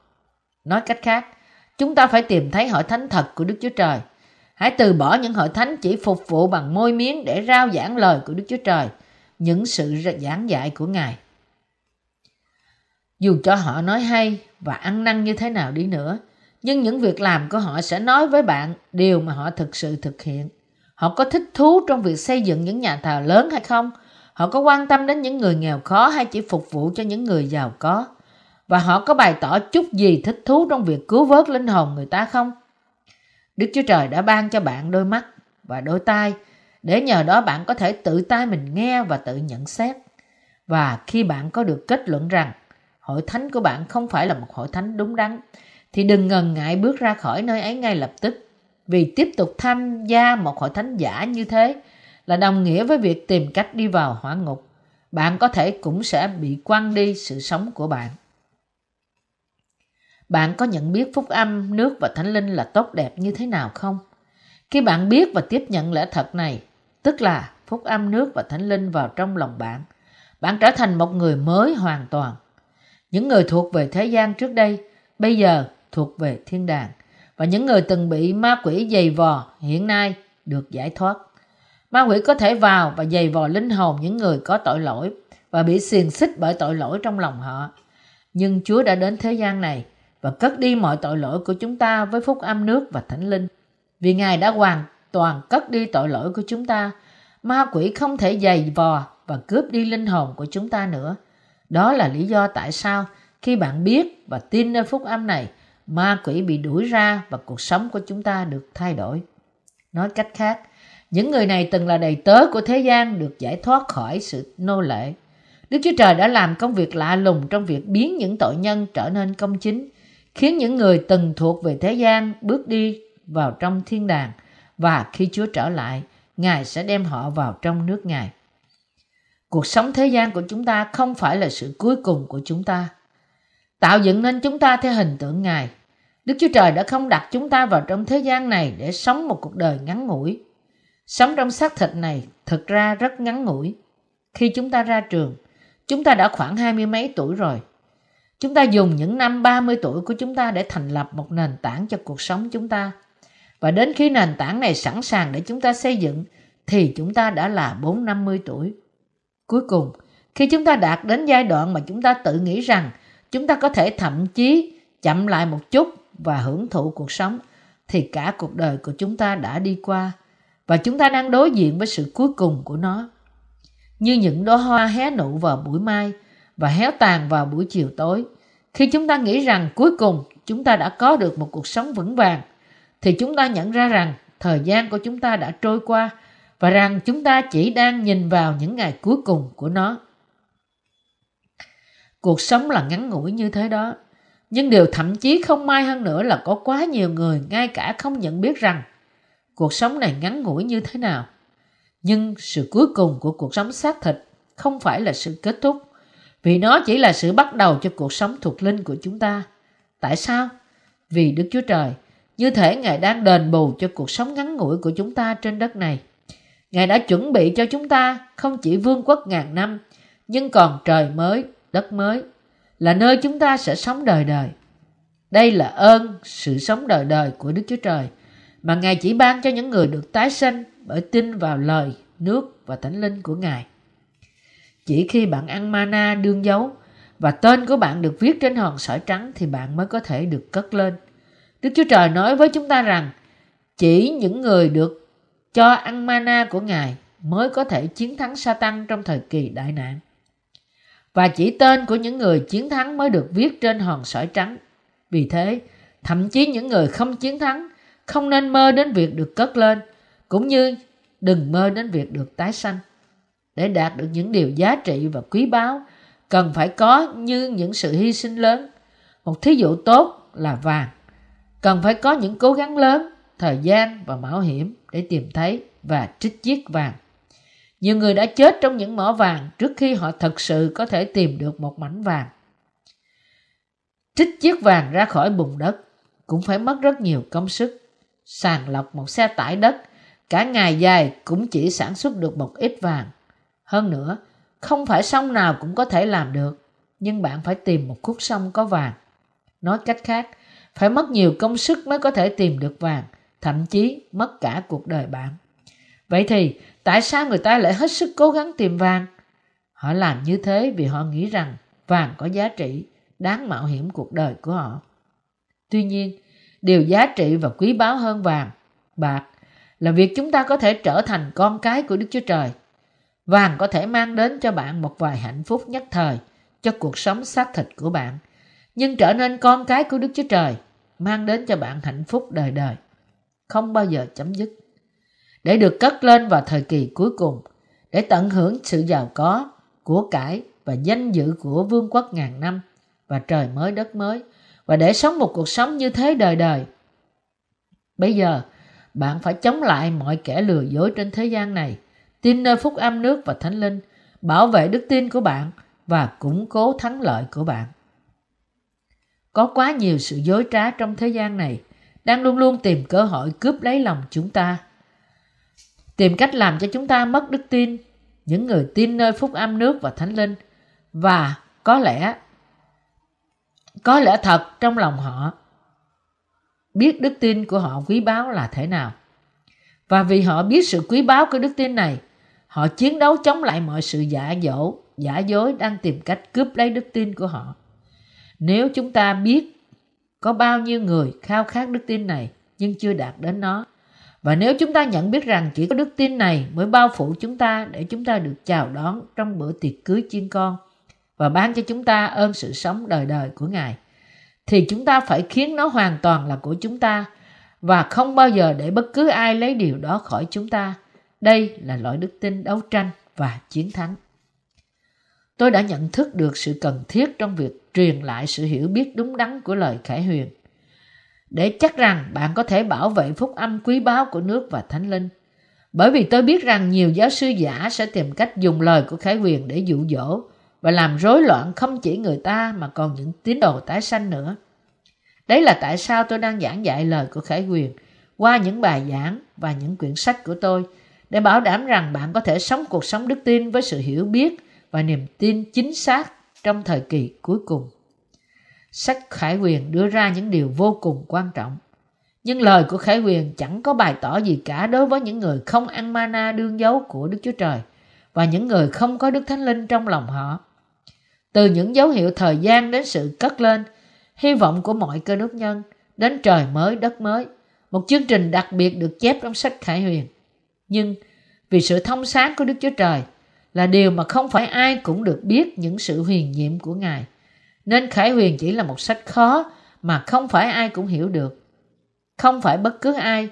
Nói cách khác, chúng ta phải tìm thấy hội thánh thật của Đức Chúa Trời. Hãy từ bỏ những hội thánh chỉ phục vụ bằng môi miếng để rao giảng lời của Đức Chúa Trời, những sự giảng dạy của Ngài. Dù cho họ nói hay và ăn năn như thế nào đi nữa, nhưng những việc làm của họ sẽ nói với bạn điều mà họ thực sự thực hiện. Họ có thích thú trong việc xây dựng những nhà thờ lớn hay không? Họ có quan tâm đến những người nghèo khó hay chỉ phục vụ cho những người giàu có? Và họ có bày tỏ chút gì thích thú trong việc cứu vớt linh hồn người ta không? Đức Chúa Trời đã ban cho bạn đôi mắt và đôi tai để nhờ đó bạn có thể tự tay mình nghe và tự nhận xét. Và khi bạn có được kết luận rằng hội thánh của bạn không phải là một hội thánh đúng đắn, thì đừng ngần ngại bước ra khỏi nơi ấy ngay lập tức. Vì tiếp tục tham gia một hội thánh giả như thế là đồng nghĩa với việc tìm cách đi vào hỏa ngục. Bạn có thể cũng sẽ bị quăng đi sự sống của bạn. Bạn có nhận biết phúc âm, nước và thánh linh là tốt đẹp như thế nào không? Khi bạn biết và tiếp nhận lẽ thật này, tức là phúc âm nước và thánh linh vào trong lòng bạn, bạn trở thành một người mới hoàn toàn. Những người thuộc về thế gian trước đây, bây giờ thuộc về thiên đàng. Và những người từng bị ma quỷ dày vò hiện nay được giải thoát. Ma quỷ có thể vào và dày vò linh hồn những người có tội lỗi và bị xiềng xích bởi tội lỗi trong lòng họ. Nhưng Chúa đã đến thế gian này và cất đi mọi tội lỗi của chúng ta với phúc âm nước và thánh linh. Vì Ngài đã hoàn toàn cất đi tội lỗi của chúng ta, ma quỷ không thể giày vò và cướp đi linh hồn của chúng ta nữa. Đó là lý do tại sao khi bạn biết và tin nơi phúc âm này, ma quỷ bị đuổi ra và cuộc sống của chúng ta được thay đổi. Nói cách khác, những người này từng là đầy tớ của thế gian được giải thoát khỏi sự nô lệ. Đức Chúa Trời đã làm công việc lạ lùng trong việc biến những tội nhân trở nên công chính, khiến những người từng thuộc về thế gian bước đi vào trong thiên đàng và khi Chúa trở lại, Ngài sẽ đem họ vào trong nước Ngài. Cuộc sống thế gian của chúng ta không phải là sự cuối cùng của chúng ta tạo dựng nên chúng ta theo hình tượng Ngài. Đức Chúa Trời đã không đặt chúng ta vào trong thế gian này để sống một cuộc đời ngắn ngủi. Sống trong xác thịt này thực ra rất ngắn ngủi. Khi chúng ta ra trường, chúng ta đã khoảng hai mươi mấy tuổi rồi. Chúng ta dùng những năm 30 tuổi của chúng ta để thành lập một nền tảng cho cuộc sống chúng ta. Và đến khi nền tảng này sẵn sàng để chúng ta xây dựng, thì chúng ta đã là 4-50 tuổi. Cuối cùng, khi chúng ta đạt đến giai đoạn mà chúng ta tự nghĩ rằng chúng ta có thể thậm chí chậm lại một chút và hưởng thụ cuộc sống thì cả cuộc đời của chúng ta đã đi qua và chúng ta đang đối diện với sự cuối cùng của nó. Như những đóa hoa hé nụ vào buổi mai và héo tàn vào buổi chiều tối. Khi chúng ta nghĩ rằng cuối cùng chúng ta đã có được một cuộc sống vững vàng thì chúng ta nhận ra rằng thời gian của chúng ta đã trôi qua và rằng chúng ta chỉ đang nhìn vào những ngày cuối cùng của nó. Cuộc sống là ngắn ngủi như thế đó. Nhưng điều thậm chí không may hơn nữa là có quá nhiều người ngay cả không nhận biết rằng cuộc sống này ngắn ngủi như thế nào. Nhưng sự cuối cùng của cuộc sống xác thịt không phải là sự kết thúc, vì nó chỉ là sự bắt đầu cho cuộc sống thuộc linh của chúng ta. Tại sao? Vì Đức Chúa Trời, như thể Ngài đang đền bù cho cuộc sống ngắn ngủi của chúng ta trên đất này. Ngài đã chuẩn bị cho chúng ta không chỉ vương quốc ngàn năm, nhưng còn trời mới, đất mới, là nơi chúng ta sẽ sống đời đời. Đây là ơn, sự sống đời đời của Đức Chúa Trời, mà Ngài chỉ ban cho những người được tái sanh bởi tin vào lời, nước và thánh linh của Ngài. Chỉ khi bạn ăn mana đương dấu và tên của bạn được viết trên hòn sỏi trắng thì bạn mới có thể được cất lên. Đức Chúa Trời nói với chúng ta rằng chỉ những người được cho ăn mana của Ngài mới có thể chiến thắng Satan trong thời kỳ đại nạn và chỉ tên của những người chiến thắng mới được viết trên hòn sỏi trắng. Vì thế, thậm chí những người không chiến thắng không nên mơ đến việc được cất lên, cũng như đừng mơ đến việc được tái sanh. Để đạt được những điều giá trị và quý báu, cần phải có như những sự hy sinh lớn. Một thí dụ tốt là vàng. Cần phải có những cố gắng lớn, thời gian và mạo hiểm để tìm thấy và trích chiếc vàng. Nhiều người đã chết trong những mỏ vàng trước khi họ thật sự có thể tìm được một mảnh vàng. Trích chiếc vàng ra khỏi bùn đất cũng phải mất rất nhiều công sức. Sàng lọc một xe tải đất cả ngày dài cũng chỉ sản xuất được một ít vàng. Hơn nữa, Không phải sông nào cũng có thể làm được, nhưng bạn phải tìm một khúc sông có vàng. Nói cách khác, phải mất nhiều công sức mới có thể tìm được vàng, thậm chí mất cả cuộc đời bạn. Vậy thì, tại sao người ta lại hết sức cố gắng tìm vàng? Họ làm như thế vì họ nghĩ rằng vàng có giá trị, đáng mạo hiểm cuộc đời của họ. Tuy nhiên, điều giá trị và quý báu hơn vàng, bạc là việc chúng ta có thể trở thành con cái của Đức Chúa Trời. Vàng có thể mang đến cho bạn một vài hạnh phúc nhất thời cho cuộc sống xác thịt của bạn, nhưng trở nên con cái của Đức Chúa Trời mang đến cho bạn hạnh phúc đời đời, không bao giờ chấm dứt. Để được cất lên vào thời kỳ cuối cùng, để tận hưởng sự giàu có, của cải và danh dự của vương quốc ngàn năm và trời mới đất mới và để sống một cuộc sống như thế đời đời. Bây giờ, bạn phải chống lại mọi kẻ lừa dối trên thế gian này, tin nơi phúc âm nước và thánh linh, bảo vệ đức tin của bạn và củng cố thắng lợi của bạn. Có quá nhiều sự dối trá trong thế gian này, đang luôn luôn tìm cơ hội cướp lấy lòng chúng ta. Tìm cách làm cho chúng ta mất đức tin, những người tin nơi phúc âm nước và thánh linh, và có lẽ có lẽ thật trong lòng họ biết đức tin của họ quý báu là thế nào. Và vì họ biết sự quý báu của đức tin này, họ chiến đấu chống lại mọi sự giả dỗ, giả dối đang tìm cách cướp lấy đức tin của họ. Nếu chúng ta biết có bao nhiêu người khao khát đức tin này nhưng chưa đạt đến nó, và nếu chúng ta nhận biết rằng chỉ có đức tin này mới bao phủ chúng ta để chúng ta được chào đón trong bữa tiệc cưới chiên con và ban cho chúng ta ơn sự sống đời đời của Ngài, thì chúng ta phải khiến nó hoàn toàn là của chúng ta và không bao giờ để bất cứ ai lấy điều đó khỏi chúng ta. Đây là loại đức tin đấu tranh và chiến thắng. Tôi đã nhận thức được sự cần thiết trong việc truyền lại sự hiểu biết đúng đắn của lời khải huyền để chắc rằng bạn có thể bảo vệ phúc âm quý báu của nước và thánh linh. Bởi vì tôi biết rằng nhiều giáo sư giả sẽ tìm cách dùng lời của Khải Huyền để dụ dỗ và làm rối loạn không chỉ người ta mà còn những tín đồ tái sanh nữa. Đấy là tại sao tôi đang giảng dạy lời của Khải Huyền qua những bài giảng và những quyển sách của tôi để bảo đảm rằng bạn có thể sống cuộc sống đức tin với sự hiểu biết và niềm tin chính xác trong thời kỳ cuối cùng. Sách Khải Huyền đưa ra những điều vô cùng quan trọng. Nhưng lời của Khải Huyền chẳng có bài tỏ gì cả đối với những người không ăn mana đương dấu của Đức Chúa Trời và những người không có Đức Thánh Linh trong lòng họ. Từ những dấu hiệu thời gian đến sự cất lên, hy vọng của mọi cơ đốc nhân, đến trời mới đất mới, một chương trình đặc biệt được chép trong sách Khải Huyền. Nhưng vì sự thông sáng của Đức Chúa Trời là điều mà không phải ai cũng được biết những sự huyền nhiệm của Ngài. Nên Khải Huyền chỉ là một sách khó mà không phải ai cũng hiểu được. Không phải bất cứ ai,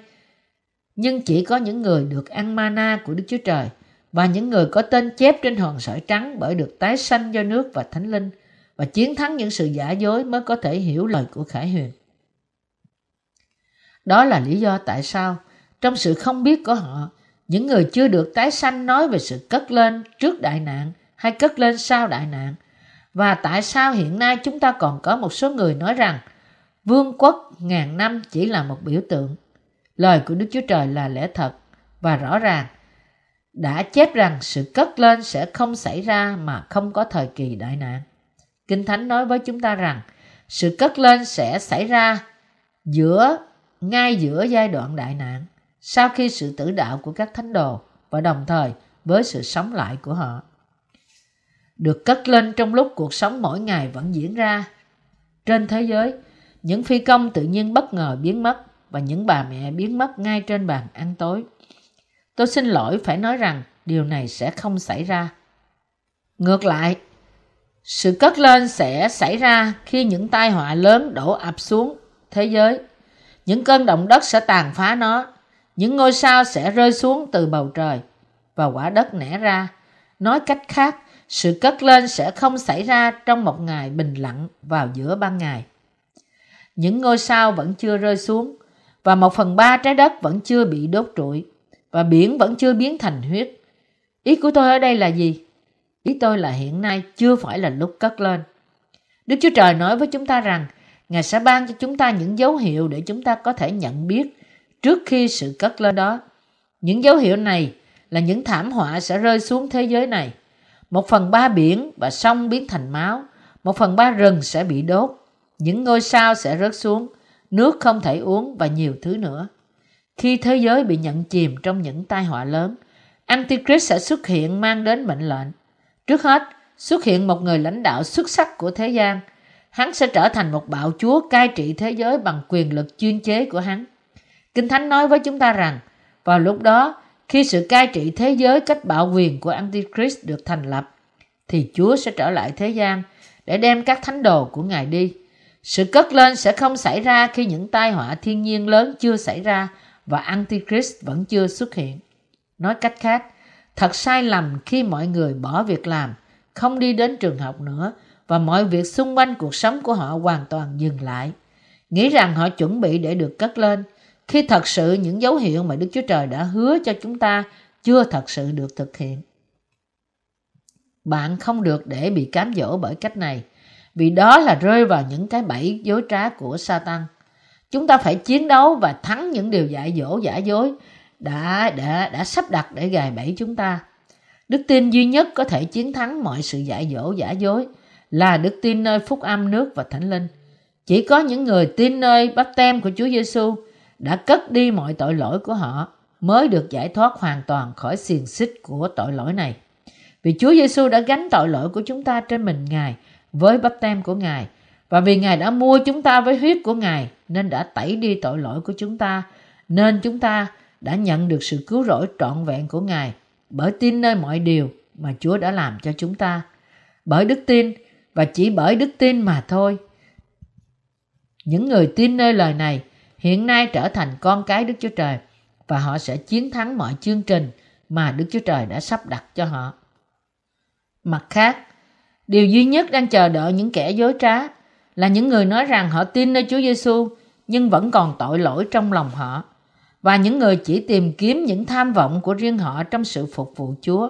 nhưng chỉ có những người được ăn mana của Đức Chúa Trời và những người có tên chép trên hòn sỏi trắng bởi được tái sanh do nước và thánh linh và chiến thắng những sự giả dối mới có thể hiểu lời của Khải Huyền. Đó là lý do tại sao trong sự không biết của họ, những người chưa được tái sanh nói về sự cất lên trước đại nạn hay cất lên sau đại nạn và tại sao hiện nay chúng ta còn có một số người nói rằng vương quốc ngàn năm chỉ là một biểu tượng? Lời của Đức Chúa Trời là lẽ thật và rõ ràng. Đã chép rằng sự cất lên sẽ không xảy ra mà không có thời kỳ đại nạn. Kinh Thánh nói với chúng ta rằng sự cất lên sẽ xảy ra giữa, ngay giữa giai đoạn đại nạn sau khi sự tử đạo của các thánh đồ và đồng thời với sự sống lại của họ được cất lên trong lúc cuộc sống mỗi ngày vẫn diễn ra. Trên thế giới, những phi công tự nhiên bất ngờ biến mất và những bà mẹ biến mất ngay trên bàn ăn tối. Tôi xin lỗi phải nói rằng điều này sẽ không xảy ra. Ngược lại, sự cất lên sẽ xảy ra khi những tai họa lớn đổ ập xuống thế giới. Những cơn động đất sẽ tàn phá nó, những ngôi sao sẽ rơi xuống từ bầu trời và quả đất nẻ ra. Nói cách khác, sự cất lên sẽ không xảy ra trong một ngày bình lặng vào giữa ban ngày. Những ngôi sao vẫn chưa rơi xuống và một phần ba trái đất vẫn chưa bị đốt trụi và biển vẫn chưa biến thành huyết. Ý của tôi ở đây là gì? Ý tôi là hiện nay chưa phải là lúc cất lên. Đức Chúa Trời nói với chúng ta rằng Ngài sẽ ban cho chúng ta những dấu hiệu để chúng ta có thể nhận biết trước khi sự cất lên đó. Những dấu hiệu này là những thảm họa sẽ rơi xuống thế giới này Một phần ba biển và sông biến thành máu. Một phần ba rừng sẽ bị đốt. Những ngôi sao sẽ rớt xuống. Nước không thể uống và nhiều thứ nữa. Khi thế giới bị nhận chìm trong những tai họa lớn, Antichrist sẽ xuất hiện mang đến mệnh lệnh. Trước hết, xuất hiện một người lãnh đạo xuất sắc của thế gian. Hắn sẽ trở thành một bạo chúa cai trị thế giới bằng quyền lực chuyên chế của hắn. Kinh Thánh nói với chúng ta rằng, vào lúc đó, khi sự cai trị thế giới cách bạo quyền của Antichrist được thành lập, thì Chúa sẽ trở lại thế gian để đem các thánh đồ của Ngài đi. Sự cất lên sẽ không xảy ra khi những tai họa thiên nhiên lớn chưa xảy ra và Antichrist vẫn chưa xuất hiện. Nói cách khác, thật sai lầm khi mọi người bỏ việc làm, không đi đến trường học nữa và mọi việc xung quanh cuộc sống của họ hoàn toàn dừng lại. Nghĩ rằng họ chuẩn bị để được cất lên, khi thật sự những dấu hiệu mà Đức Chúa Trời đã hứa cho chúng ta chưa thật sự được thực hiện. Bạn không được để bị cám dỗ bởi cách này, vì đó là rơi vào những cái bẫy dối trá của Satan. Chúng ta phải chiến đấu và thắng những điều dạy dỗ giả dối đã đã đã sắp đặt để gài bẫy chúng ta. Đức tin duy nhất có thể chiến thắng mọi sự dạy dỗ giả dối là đức tin nơi phúc âm nước và thánh linh. Chỉ có những người tin nơi bắp tem của Chúa Giêsu đã cất đi mọi tội lỗi của họ, mới được giải thoát hoàn toàn khỏi xiềng xích của tội lỗi này. Vì Chúa Giêsu đã gánh tội lỗi của chúng ta trên mình Ngài, với bắp tem của Ngài và vì Ngài đã mua chúng ta với huyết của Ngài, nên đã tẩy đi tội lỗi của chúng ta, nên chúng ta đã nhận được sự cứu rỗi trọn vẹn của Ngài bởi tin nơi mọi điều mà Chúa đã làm cho chúng ta. Bởi đức tin, và chỉ bởi đức tin mà thôi. Những người tin nơi lời này hiện nay trở thành con cái Đức Chúa Trời và họ sẽ chiến thắng mọi chương trình mà Đức Chúa Trời đã sắp đặt cho họ. Mặt khác, điều duy nhất đang chờ đợi những kẻ dối trá là những người nói rằng họ tin nơi Chúa Giêsu nhưng vẫn còn tội lỗi trong lòng họ và những người chỉ tìm kiếm những tham vọng của riêng họ trong sự phục vụ Chúa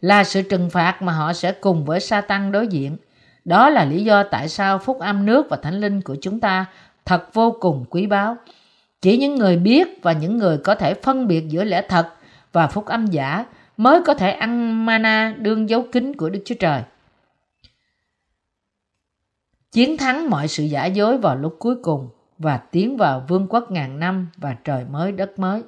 là sự trừng phạt mà họ sẽ cùng với Satan đối diện. Đó là lý do tại sao phúc âm nước và thánh linh của chúng ta thật vô cùng quý báu. Chỉ những người biết và những người có thể phân biệt giữa lẽ thật và phúc âm giả mới có thể ăn mana đương dấu kính của Đức Chúa Trời. Chiến thắng mọi sự giả dối vào lúc cuối cùng và tiến vào vương quốc ngàn năm và trời mới đất mới.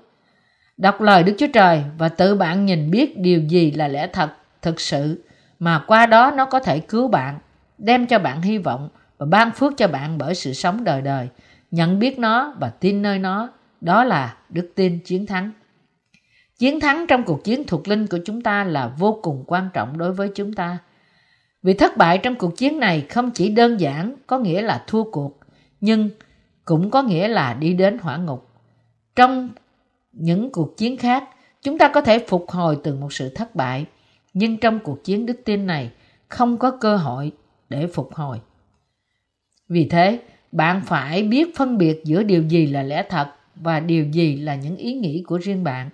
Đọc lời Đức Chúa Trời và tự bạn nhìn biết điều gì là lẽ thật, thực sự mà qua đó nó có thể cứu bạn, đem cho bạn hy vọng và ban phước cho bạn bởi sự sống đời đời. Nhận biết nó và tin nơi nó, đó là đức tin chiến thắng. Chiến thắng trong cuộc chiến thuộc linh của chúng ta là vô cùng quan trọng đối với chúng ta. Vì thất bại trong cuộc chiến này không chỉ đơn giản có nghĩa là thua cuộc, nhưng cũng có nghĩa là đi đến hỏa ngục. Trong những cuộc chiến khác, chúng ta có thể phục hồi từ một sự thất bại, nhưng trong cuộc chiến đức tin này không có cơ hội để phục hồi. Vì thế, bạn phải biết phân biệt giữa điều gì là lẽ thật và điều gì là những ý nghĩ của riêng bạn,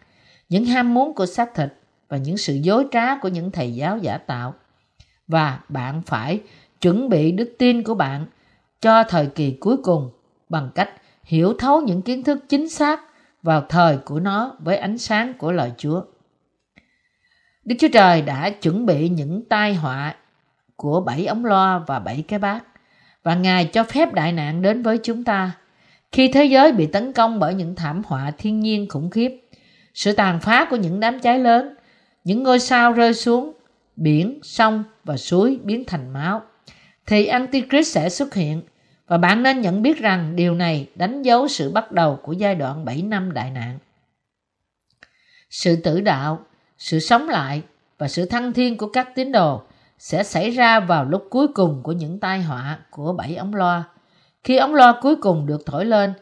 những ham muốn của xác thịt và những sự dối trá của những thầy giáo giả tạo. Và bạn phải chuẩn bị đức tin của bạn cho thời kỳ cuối cùng bằng cách hiểu thấu những kiến thức chính xác vào thời của nó với ánh sáng của lời Chúa. Đức Chúa Trời đã chuẩn bị những tai họa của bảy ống loa và bảy cái bát và Ngài cho phép đại nạn đến với chúng ta. Khi thế giới bị tấn công bởi những thảm họa thiên nhiên khủng khiếp, sự tàn phá của những đám cháy lớn, những ngôi sao rơi xuống, biển, sông và suối biến thành máu, thì Antichrist sẽ xuất hiện và bạn nên nhận biết rằng điều này đánh dấu sự bắt đầu của giai đoạn 7 năm đại nạn. Sự tử đạo, sự sống lại và sự thăng thiên của các tín đồ sẽ xảy ra vào lúc cuối cùng của những tai họa của bảy ống loa. Khi ống loa cuối cùng được thổi lên,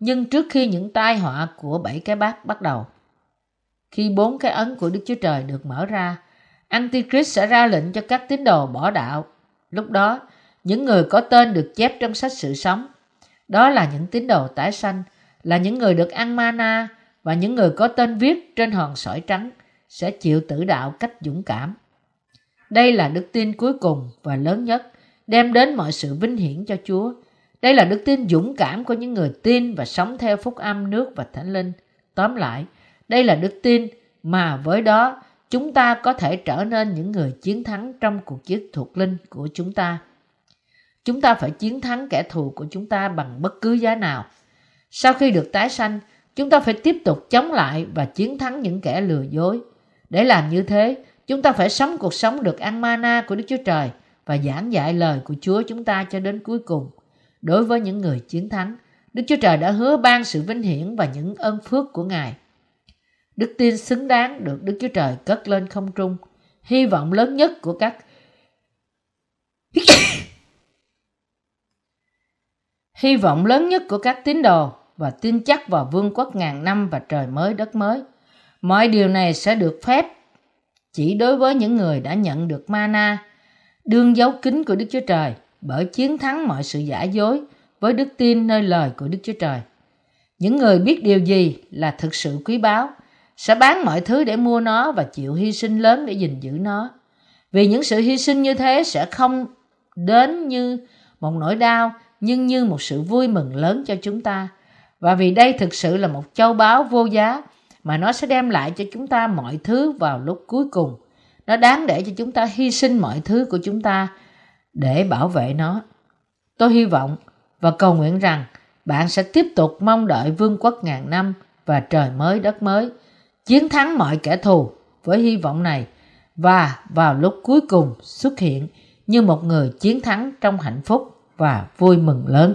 nhưng trước khi những tai họa của bảy cái bát bắt đầu. Khi bốn cái ấn của Đức Chúa Trời được mở ra, Antichrist sẽ ra lệnh cho các tín đồ bỏ đạo. Lúc đó, những người có tên được chép trong sách sự sống. Đó là những tín đồ tái sanh, là những người được ăn mana và những người có tên viết trên hòn sỏi trắng sẽ chịu tử đạo cách dũng cảm. Đây là đức tin cuối cùng và lớn nhất, đem đến mọi sự vinh hiển cho Chúa. Đây là đức tin dũng cảm của những người tin và sống theo phúc âm nước và thánh linh. Tóm lại, đây là đức tin mà với đó chúng ta có thể trở nên những người chiến thắng trong cuộc chiến thuộc linh của chúng ta. Chúng ta phải chiến thắng kẻ thù của chúng ta bằng bất cứ giá nào. Sau khi được tái sanh, chúng ta phải tiếp tục chống lại và chiến thắng những kẻ lừa dối. Để làm như thế, chúng ta phải sống cuộc sống được ăn mana của Đức Chúa Trời và giảng dạy lời của Chúa chúng ta cho đến cuối cùng. Đối với những người chiến thắng, Đức Chúa Trời đã hứa ban sự vinh hiển và những ơn phước của Ngài. Đức tin xứng đáng được Đức Chúa Trời cất lên không trung. Hy vọng lớn nhất của các Hy vọng lớn nhất của các tín đồ và tin chắc vào vương quốc ngàn năm và trời mới đất mới. Mọi điều này sẽ được phép chỉ đối với những người đã nhận được mana, đương dấu kính của Đức Chúa Trời bởi chiến thắng mọi sự giả dối với đức tin nơi lời của Đức Chúa Trời. Những người biết điều gì là thực sự quý báu sẽ bán mọi thứ để mua nó và chịu hy sinh lớn để gìn giữ nó. Vì những sự hy sinh như thế sẽ không đến như một nỗi đau nhưng như một sự vui mừng lớn cho chúng ta. Và vì đây thực sự là một châu báu vô giá mà nó sẽ đem lại cho chúng ta mọi thứ vào lúc cuối cùng. Nó đáng để cho chúng ta hy sinh mọi thứ của chúng ta để bảo vệ nó. Tôi hy vọng và cầu nguyện rằng bạn sẽ tiếp tục mong đợi vương quốc ngàn năm và trời mới đất mới, chiến thắng mọi kẻ thù với hy vọng này và vào lúc cuối cùng xuất hiện như một người chiến thắng trong hạnh phúc và vui mừng lớn.